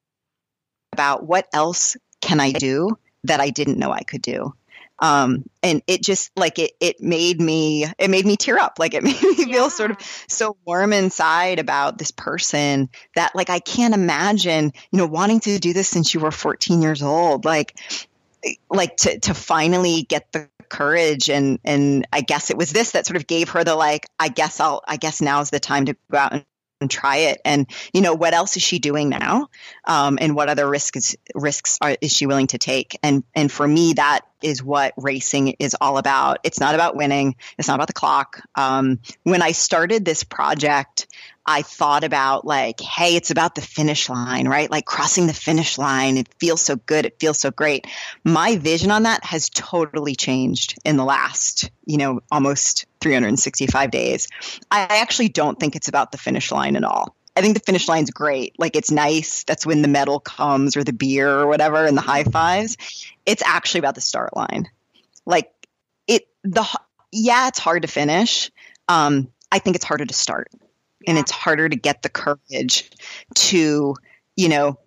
about what else can I do that I didn't know I could do. Um, and it just like it, it made me, it made me tear up. Like it made me yeah. feel sort of so warm inside about this person that like, I can't imagine, you know, wanting to do this since you were 14 years old. Like, like to, to finally get the courage and and I guess it was this that sort of gave her the like I guess I'll I guess now's the time to go out and and try it and you know what else is she doing now um, and what other risks risks are, is she willing to take and and for me that is what racing is all about it's not about winning it's not about the clock um, when i started this project I thought about like, hey, it's about the finish line, right? Like crossing the finish line. It feels so good. It feels so great. My vision on that has totally changed in the last, you know, almost 365 days. I actually don't think it's about the finish line at all. I think the finish line's great. Like it's nice. That's when the medal comes or the beer or whatever and the high fives. It's actually about the start line. Like it, the, yeah, it's hard to finish. Um, I think it's harder to start and it's harder to get the courage to you know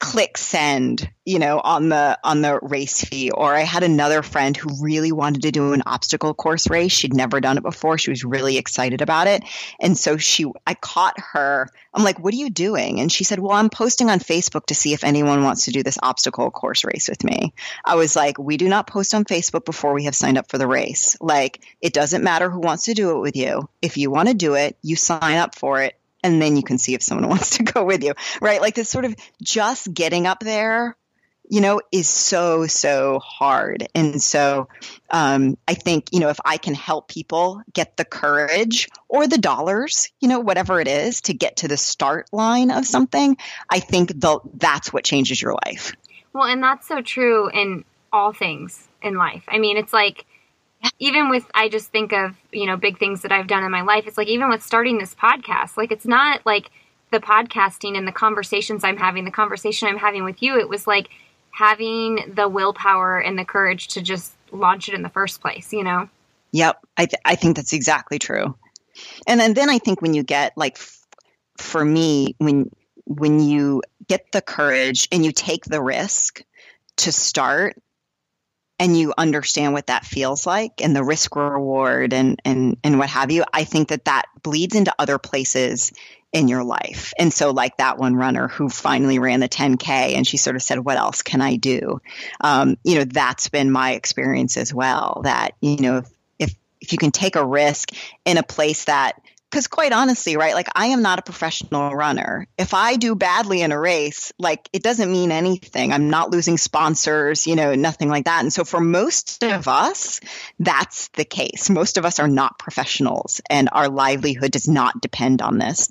click send you know on the on the race fee. Or i had another friend who really wanted to do an obstacle course race. She'd never done it before. She was really excited about it. And so she i caught her. I'm like what are you doing? And she said well i'm posting on facebook to see if anyone wants to do this obstacle course race with me. I was like we do not post on facebook before we have signed up for the race. Like it doesn't matter who wants to do it with you. If you want to do it you sign up for it and then you can see if someone wants to go with you, right? Like this sort of just getting up there, you know, is so, so hard. And so um, I think, you know, if I can help people get the courage or the dollars, you know, whatever it is to get to the start line of something, I think the, that's what changes your life. Well, and that's so true in all things in life. I mean, it's like, even with I just think of, you know, big things that I've done in my life. It's like even with starting this podcast, like it's not like the podcasting and the conversations I'm having, the conversation I'm having with you, it was like having the willpower and the courage to just launch it in the first place, you know? Yep. I, th- I think that's exactly true. And then, then I think when you get like, f- for me, when, when you get the courage and you take the risk to start, and you understand what that feels like and the risk reward and and and what have you i think that that bleeds into other places in your life. And so, like that one runner who finally ran the 10K and she sort of said, What else can I do? Um, you know, that's been my experience as well. That, you know, if, if, if you can take a risk in a place that because quite honestly, right, like I am not a professional runner. If I do badly in a race, like it doesn't mean anything. I'm not losing sponsors, you know, nothing like that. And so for most of us, that's the case. Most of us are not professionals and our livelihood does not depend on this.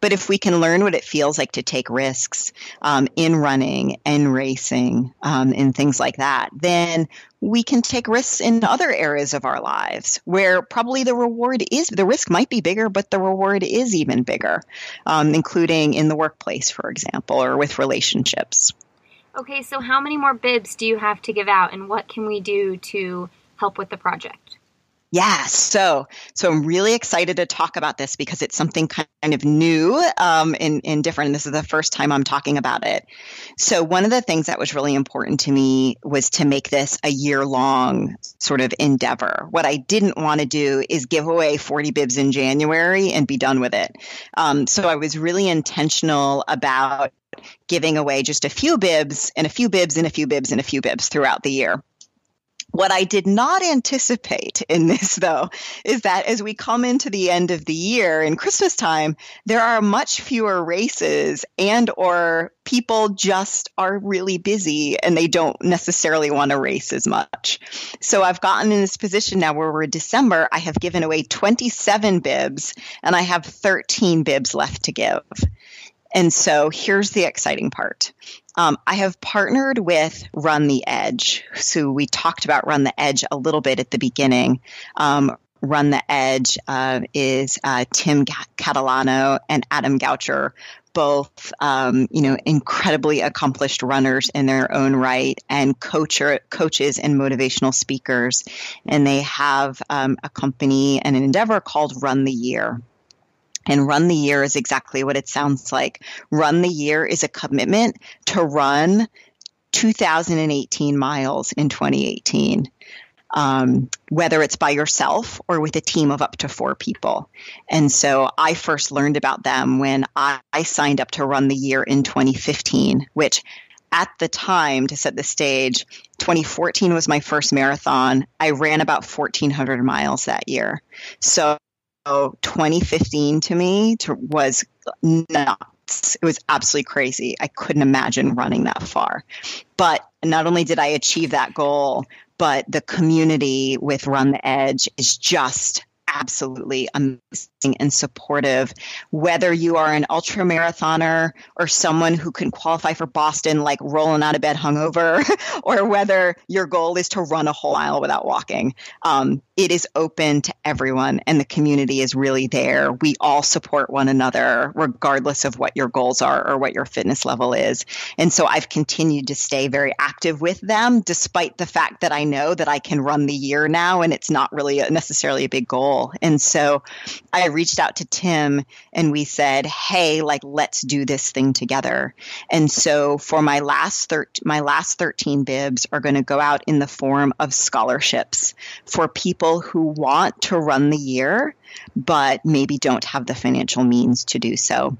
But if we can learn what it feels like to take risks um, in running and racing um, and things like that, then we can take risks in other areas of our lives where probably the reward is the risk might be bigger, but the reward is even bigger, um, including in the workplace, for example, or with relationships. Okay, so how many more bibs do you have to give out, and what can we do to help with the project? Yes. So, so I'm really excited to talk about this because it's something kind of new um, and, and different. And this is the first time I'm talking about it. So, one of the things that was really important to me was to make this a year long sort of endeavor. What I didn't want to do is give away 40 bibs in January and be done with it. Um, so, I was really intentional about giving away just a few bibs and a few bibs and a few bibs and a few bibs throughout the year. What I did not anticipate in this, though, is that as we come into the end of the year in Christmas time, there are much fewer races and or people just are really busy and they don't necessarily want to race as much. So I've gotten in this position now where we're in December, I have given away 27 bibs and I have 13 bibs left to give. And so here's the exciting part. Um, I have partnered with Run the Edge. So we talked about Run the Edge a little bit at the beginning. Um, Run the Edge uh, is uh, Tim Catalano and Adam Goucher, both um, you know incredibly accomplished runners in their own right, and coacher, coaches and motivational speakers. And they have um, a company and an endeavor called Run the Year. And run the year is exactly what it sounds like. Run the year is a commitment to run 2018 miles in 2018. Um, whether it's by yourself or with a team of up to four people. And so I first learned about them when I, I signed up to run the year in 2015, which at the time, to set the stage, 2014 was my first marathon. I ran about 1,400 miles that year. So 2015 to me to, was nuts. It was absolutely crazy. I couldn't imagine running that far. But not only did I achieve that goal, but the community with Run the Edge is just absolutely amazing and supportive. Whether you are an ultra marathoner or someone who can qualify for Boston, like rolling out of bed hungover, or whether your goal is to run a whole mile without walking, um, it is open to everyone and the community is really there. We all support one another, regardless of what your goals are or what your fitness level is. And so I've continued to stay very active with them, despite the fact that I know that I can run the year now and it's not really a, necessarily a big goal. And so I reached out to Tim and we said, "Hey, like let's do this thing together." And so for my last thir- my last 13 bibs are going to go out in the form of scholarships for people who want to run the year but maybe don't have the financial means to do so.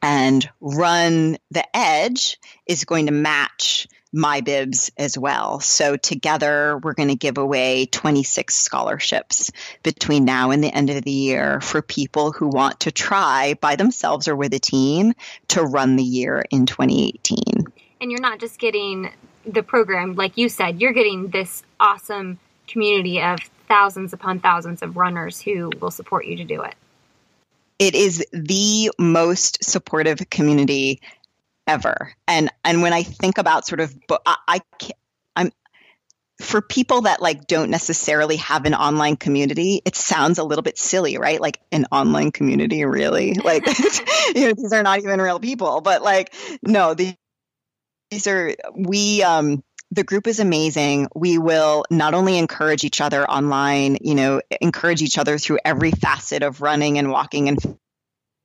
And Run the Edge is going to match my bibs as well. So together we're going to give away 26 scholarships between now and the end of the year for people who want to try by themselves or with a team to run the year in 2018. And you're not just getting the program like you said, you're getting this awesome community of thousands upon thousands of runners who will support you to do it. It is the most supportive community ever. And and when I think about sort of, I, I I'm for people that like don't necessarily have an online community, it sounds a little bit silly, right? Like an online community, really? Like you know, these are not even real people, but like no, these, these are we um the group is amazing. We will not only encourage each other online, you know, encourage each other through every facet of running and walking and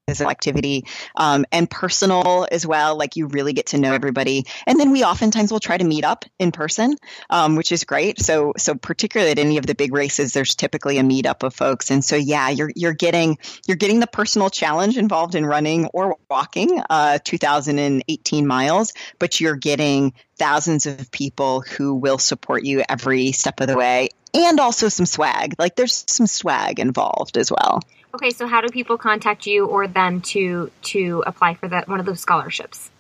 physical activity um, and personal as well. Like you really get to know everybody, and then we oftentimes will try to meet up in person, um, which is great. So so particularly at any of the big races, there's typically a meetup of folks, and so yeah, you're you're getting you're getting the personal challenge involved in running or walking uh, 2,018 miles, but you're getting thousands of people who will support you every step of the way and also some swag. Like there's some swag involved as well. Okay, so how do people contact you or them to to apply for that one of those scholarships?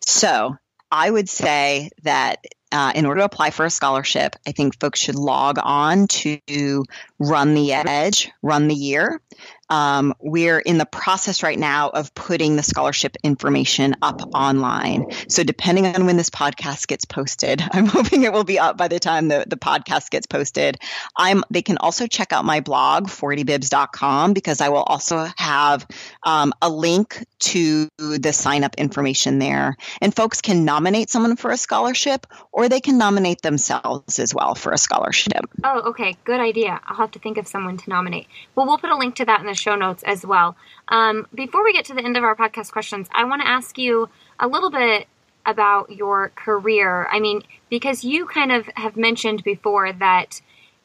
So I would say that uh, in order to apply for a scholarship, I think folks should log on to Run the Edge, Run the Year. Um, we're in the process right now of putting the scholarship information up online. So, depending on when this podcast gets posted, I'm hoping it will be up by the time the, the podcast gets posted. I'm, they can also check out my blog, 40bibs.com, because I will also have um, a link to the sign up information there. And folks can nominate someone for a scholarship or they can nominate themselves as well for a scholarship. Oh, okay. Good idea. I'll have to think of someone to nominate. Well, we'll put a link to that in the show notes as well. Um, before we get to the end of our podcast questions, I want to ask you a little bit about your career. I mean, because you kind of have mentioned before that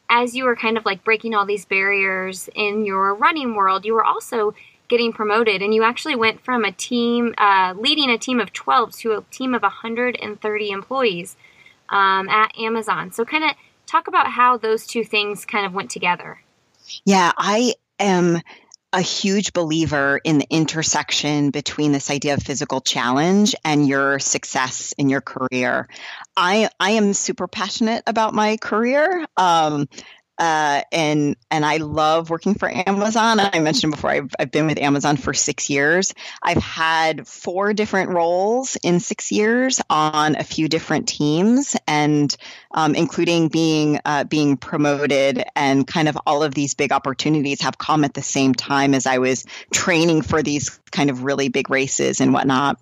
as you were kind of like breaking all these barriers in your running world, you were also getting promoted and you actually went from a team uh, leading a team of 12 to a team of 130 employees um, at amazon so kind of talk about how those two things kind of went together yeah i am a huge believer in the intersection between this idea of physical challenge and your success in your career. I I am super passionate about my career. Um, uh, and and I love working for Amazon. I mentioned before I've, I've been with Amazon for six years. I've had four different roles in six years on a few different teams, and um, including being uh, being promoted and kind of all of these big opportunities have come at the same time as I was training for these kind of really big races and whatnot.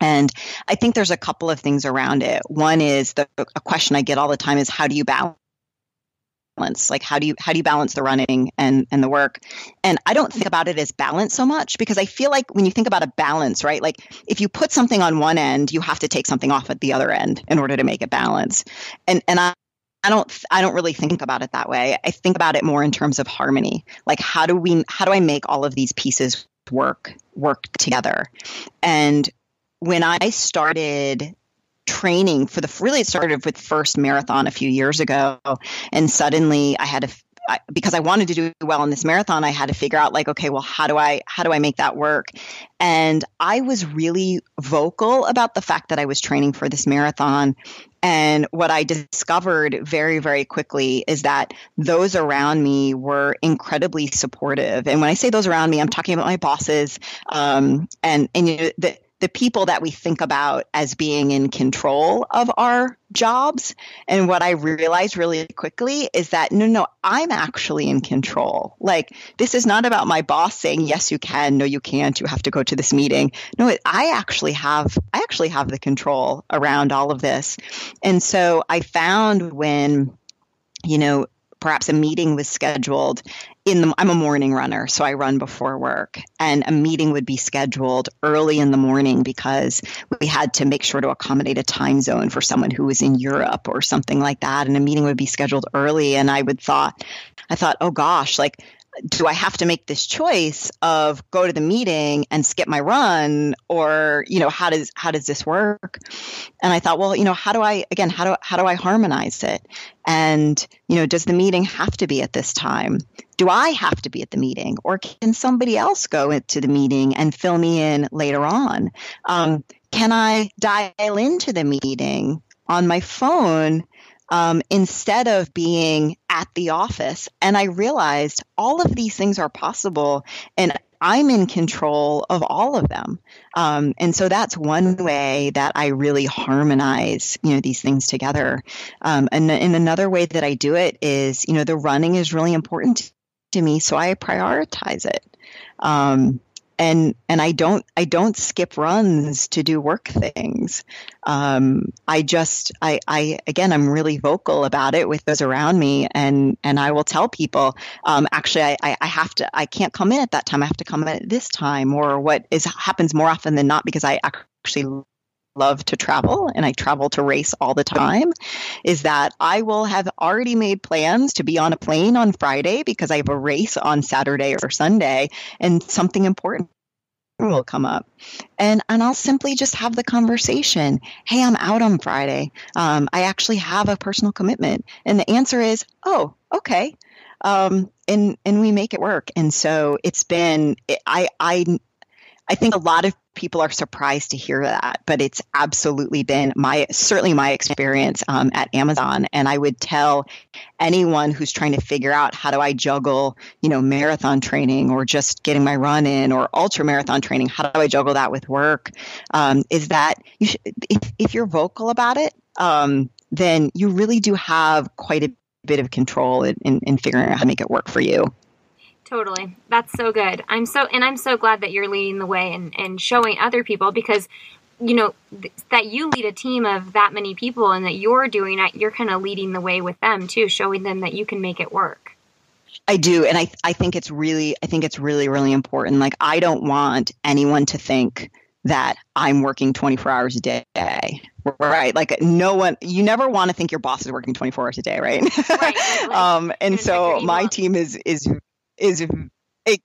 And I think there's a couple of things around it. One is the a question I get all the time is how do you balance balance like how do you how do you balance the running and and the work and i don't think about it as balance so much because i feel like when you think about a balance right like if you put something on one end you have to take something off at the other end in order to make it balance and and i I don't I don't really think about it that way. I think about it more in terms of harmony. Like how do we how do I make all of these pieces work work together? And when I started training for the really it started with first marathon a few years ago and suddenly i had to because I wanted to do well in this marathon, I had to figure out like, okay, well, how do I how do I make that work? And I was really vocal about the fact that I was training for this marathon. And what I discovered very, very quickly is that those around me were incredibly supportive. And when I say those around me, I'm talking about my bosses um, and and you know the the people that we think about as being in control of our jobs. And what I realized really quickly is that no, no, I'm actually in control. Like, this is not about my boss saying, yes, you can, no, you can't, you have to go to this meeting. No, I actually have, I actually have the control around all of this. And so I found when, you know, perhaps a meeting was scheduled in the I'm a morning runner, so I run before work, and a meeting would be scheduled early in the morning because we had to make sure to accommodate a time zone for someone who was in Europe or something like that, and a meeting would be scheduled early, and I would thought, I thought, oh gosh, like do I have to make this choice of go to the meeting and skip my run? Or you know how does how does this work? And I thought well you know how do I again how do how do I harmonize it? And you know does the meeting have to be at this time do I have to be at the meeting or can somebody else go to the meeting and fill me in later on um, can I dial into the meeting on my phone um, instead of being at the office. And I realized all of these things are possible and I'm in control of all of them. Um, and so that's one way that I really harmonize, you know, these things together. Um, and, and another way that I do it is, you know, the running is really important to me, so I prioritize it. Um, and and I don't I don't skip runs to do work things. Um, I just I I again I'm really vocal about it with those around me, and and I will tell people um, actually I, I have to I can't come in at that time. I have to come in at this time, or what is happens more often than not because I actually love to travel and I travel to race all the time is that I will have already made plans to be on a plane on Friday because I have a race on Saturday or Sunday and something important will come up. And and I'll simply just have the conversation. Hey I'm out on Friday. Um, I actually have a personal commitment. And the answer is oh okay. Um, and and we make it work. And so it's been I I I think a lot of people are surprised to hear that, but it's absolutely been my certainly my experience um, at Amazon. And I would tell anyone who's trying to figure out how do I juggle, you know, marathon training or just getting my run in or ultra marathon training, how do I juggle that with work? Um, is that you should, if, if you're vocal about it, um, then you really do have quite a bit of control in, in, in figuring out how to make it work for you. Totally. That's so good. I'm so and I'm so glad that you're leading the way and and showing other people because you know th- that you lead a team of that many people and that you're doing it you're kind of leading the way with them too showing them that you can make it work I do, and I I think it's really I think it's really really important. Like I don't want anyone to think that I'm working 24 hours a day. Right. Like no one, you never want to think your boss is working 24 hours a day. Right. right, right. um, and so my team is, is is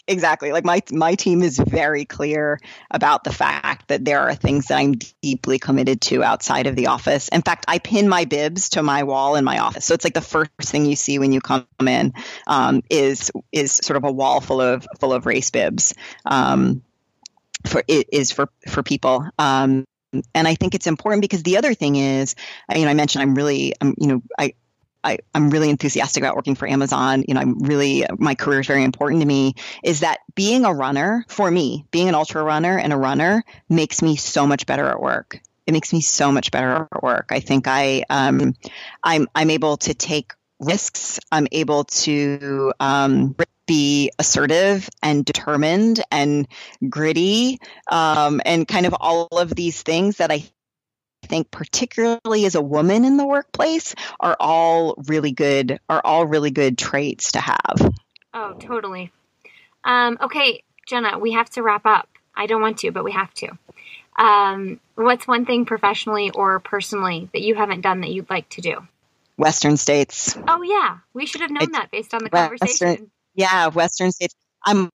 exactly like my my team is very clear about the fact that there are things that I'm deeply committed to outside of the office. In fact, I pin my bibs to my wall in my office, so it's like the first thing you see when you come in um, is is sort of a wall full of full of race bibs. Um, for it is for for people. Um, and I think it's important because the other thing is, you know, I mentioned I'm really, I'm, you know, I, I, am really enthusiastic about working for Amazon. You know, I'm really, my career is very important to me. Is that being a runner, for me, being an ultra runner and a runner makes me so much better at work. It makes me so much better at work. I think I, um, I'm, I'm able to take risks. I'm able to, um, be assertive and determined and gritty um, and kind of all of these things that I think particularly as a woman in the workplace are all really good are all really good traits to have. Oh totally. Um, okay jenna we have to wrap up. I don't want to but we have to. Um, what's one thing professionally or personally that you haven't done that you'd like to do? Western states. Oh yeah. We should have known that based on the Western, conversation. Yeah western states. I'm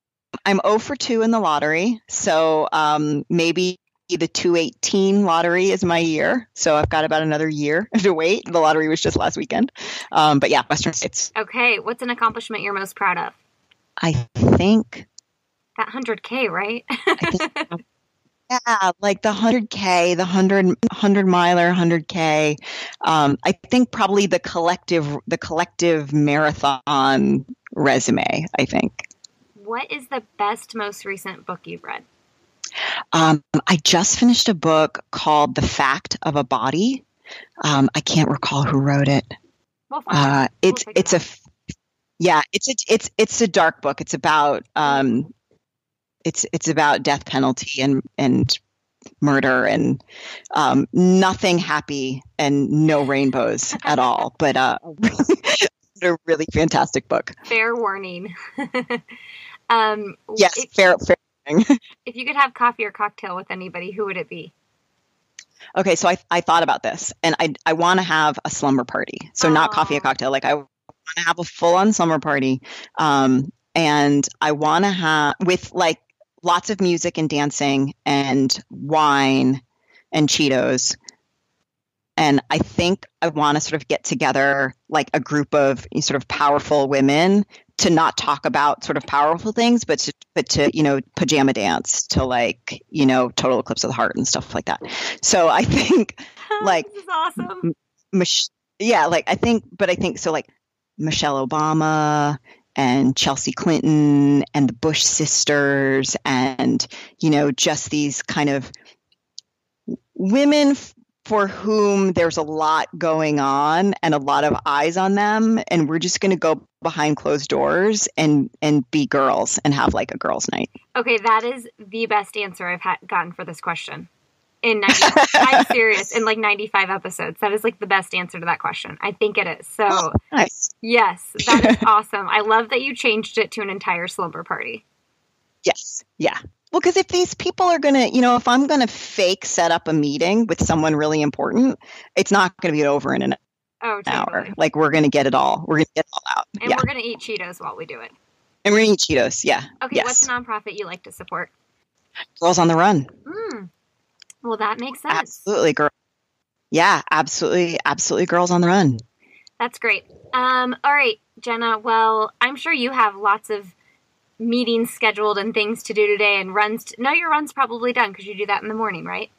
I'm 0 for 2 in the lottery, so um, maybe the 218 lottery is my year. So I've got about another year to wait. The lottery was just last weekend. Um, but yeah, Western States. Okay. What's an accomplishment you're most proud of? I think that 100K, right? think, yeah, like the 100K, the 100, 100 miler, 100K. Um, I think probably the collective, the collective marathon resume, I think. What is the best, most recent book you've read? Um, I just finished a book called The Fact of a Body. Um, I can't recall who wrote it. We'll uh, it's we'll it's a yeah it's a, it's it's a dark book. It's about um, it's it's about death penalty and and murder and um, nothing happy and no rainbows at all. But uh, a really fantastic book. Fair warning. um, yes, it, fair if you could have coffee or cocktail with anybody, who would it be? Okay, so I, I thought about this, and I I want to have a slumber party. So not coffee or cocktail. Like I want to have a full on slumber party, um, and I want to have with like lots of music and dancing and wine and Cheetos. And I think I want to sort of get together like a group of sort of powerful women to not talk about sort of powerful things, but to, but to, you know, pajama dance to like, you know, total eclipse of the heart and stuff like that. So I think like, this is awesome. Mich- yeah, like I think, but I think so like Michelle Obama and Chelsea Clinton and the Bush sisters and, you know, just these kind of women for whom there's a lot going on and a lot of eyes on them and we're just going to go behind closed doors and and be girls and have like a girls night. Okay that is the best answer i've ha- gotten for this question. In 90, i'm serious in like 95 episodes that is like the best answer to that question. I think it is. So oh, nice. yes that is awesome. I love that you changed it to an entire slumber party. Yes yeah well, because if these people are going to, you know, if I'm going to fake set up a meeting with someone really important, it's not going to be over in an oh, totally. hour. Like we're going to get it all. We're going to get it all out. And yeah. we're going to eat Cheetos while we do it. And we're going to eat Cheetos. Yeah. Okay. Yes. What's a nonprofit you like to support? Girls on the Run. Mm. Well, that makes sense. Absolutely, girl. Yeah, absolutely, absolutely. Girls on the Run. That's great. Um, all right, Jenna. Well, I'm sure you have lots of meetings scheduled and things to do today and runs. No, your run's probably done because you do that in the morning, right?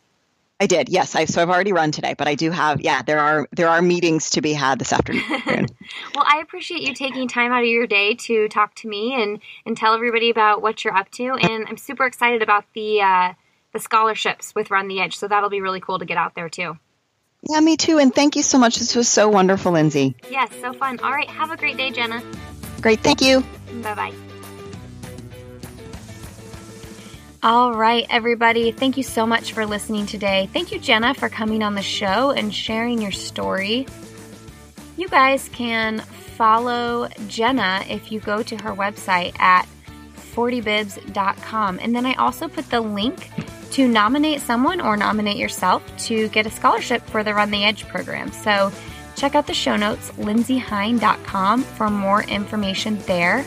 I did. Yes, I so I've already run today, but I do have yeah, there are there are meetings to be had this afternoon. well, I appreciate you taking time out of your day to talk to me and and tell everybody about what you're up to and I'm super excited about the uh the scholarships with Run the Edge. So that'll be really cool to get out there too. Yeah, me too. And thank you so much. This was so wonderful, Lindsey. Yes, so fun. All right, have a great day, Jenna. Great. Thank you. Bye-bye. All right, everybody. Thank you so much for listening today. Thank you, Jenna, for coming on the show and sharing your story. You guys can follow Jenna if you go to her website at 40bibs.com. And then I also put the link to nominate someone or nominate yourself to get a scholarship for the Run the Edge program. So check out the show notes, lindseyhein.com, for more information there.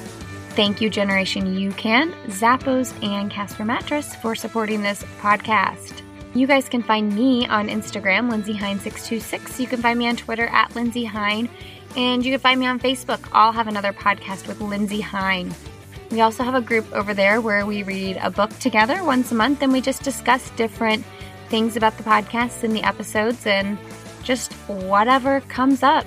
Thank you, Generation UCAN, Zappos, and Casper Mattress for supporting this podcast. You guys can find me on Instagram, Lindsey Hein626. You can find me on Twitter at Lindsey Hein. And you can find me on Facebook. I'll have another podcast with Lindsey Hein. We also have a group over there where we read a book together once a month and we just discuss different things about the podcasts and the episodes and just whatever comes up.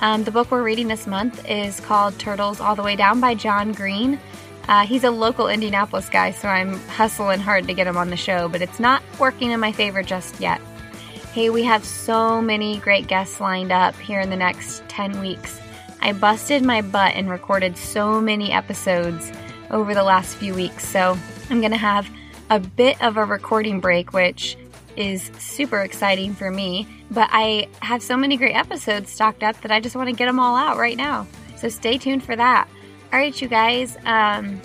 Um, the book we're reading this month is called Turtles All the Way Down by John Green. Uh, he's a local Indianapolis guy, so I'm hustling hard to get him on the show, but it's not working in my favor just yet. Hey, we have so many great guests lined up here in the next 10 weeks. I busted my butt and recorded so many episodes over the last few weeks, so I'm going to have a bit of a recording break, which is super exciting for me. But I have so many great episodes stocked up that I just want to get them all out right now. So stay tuned for that. All right, you guys, um,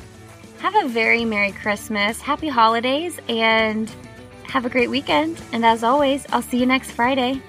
have a very Merry Christmas, Happy Holidays, and have a great weekend. And as always, I'll see you next Friday.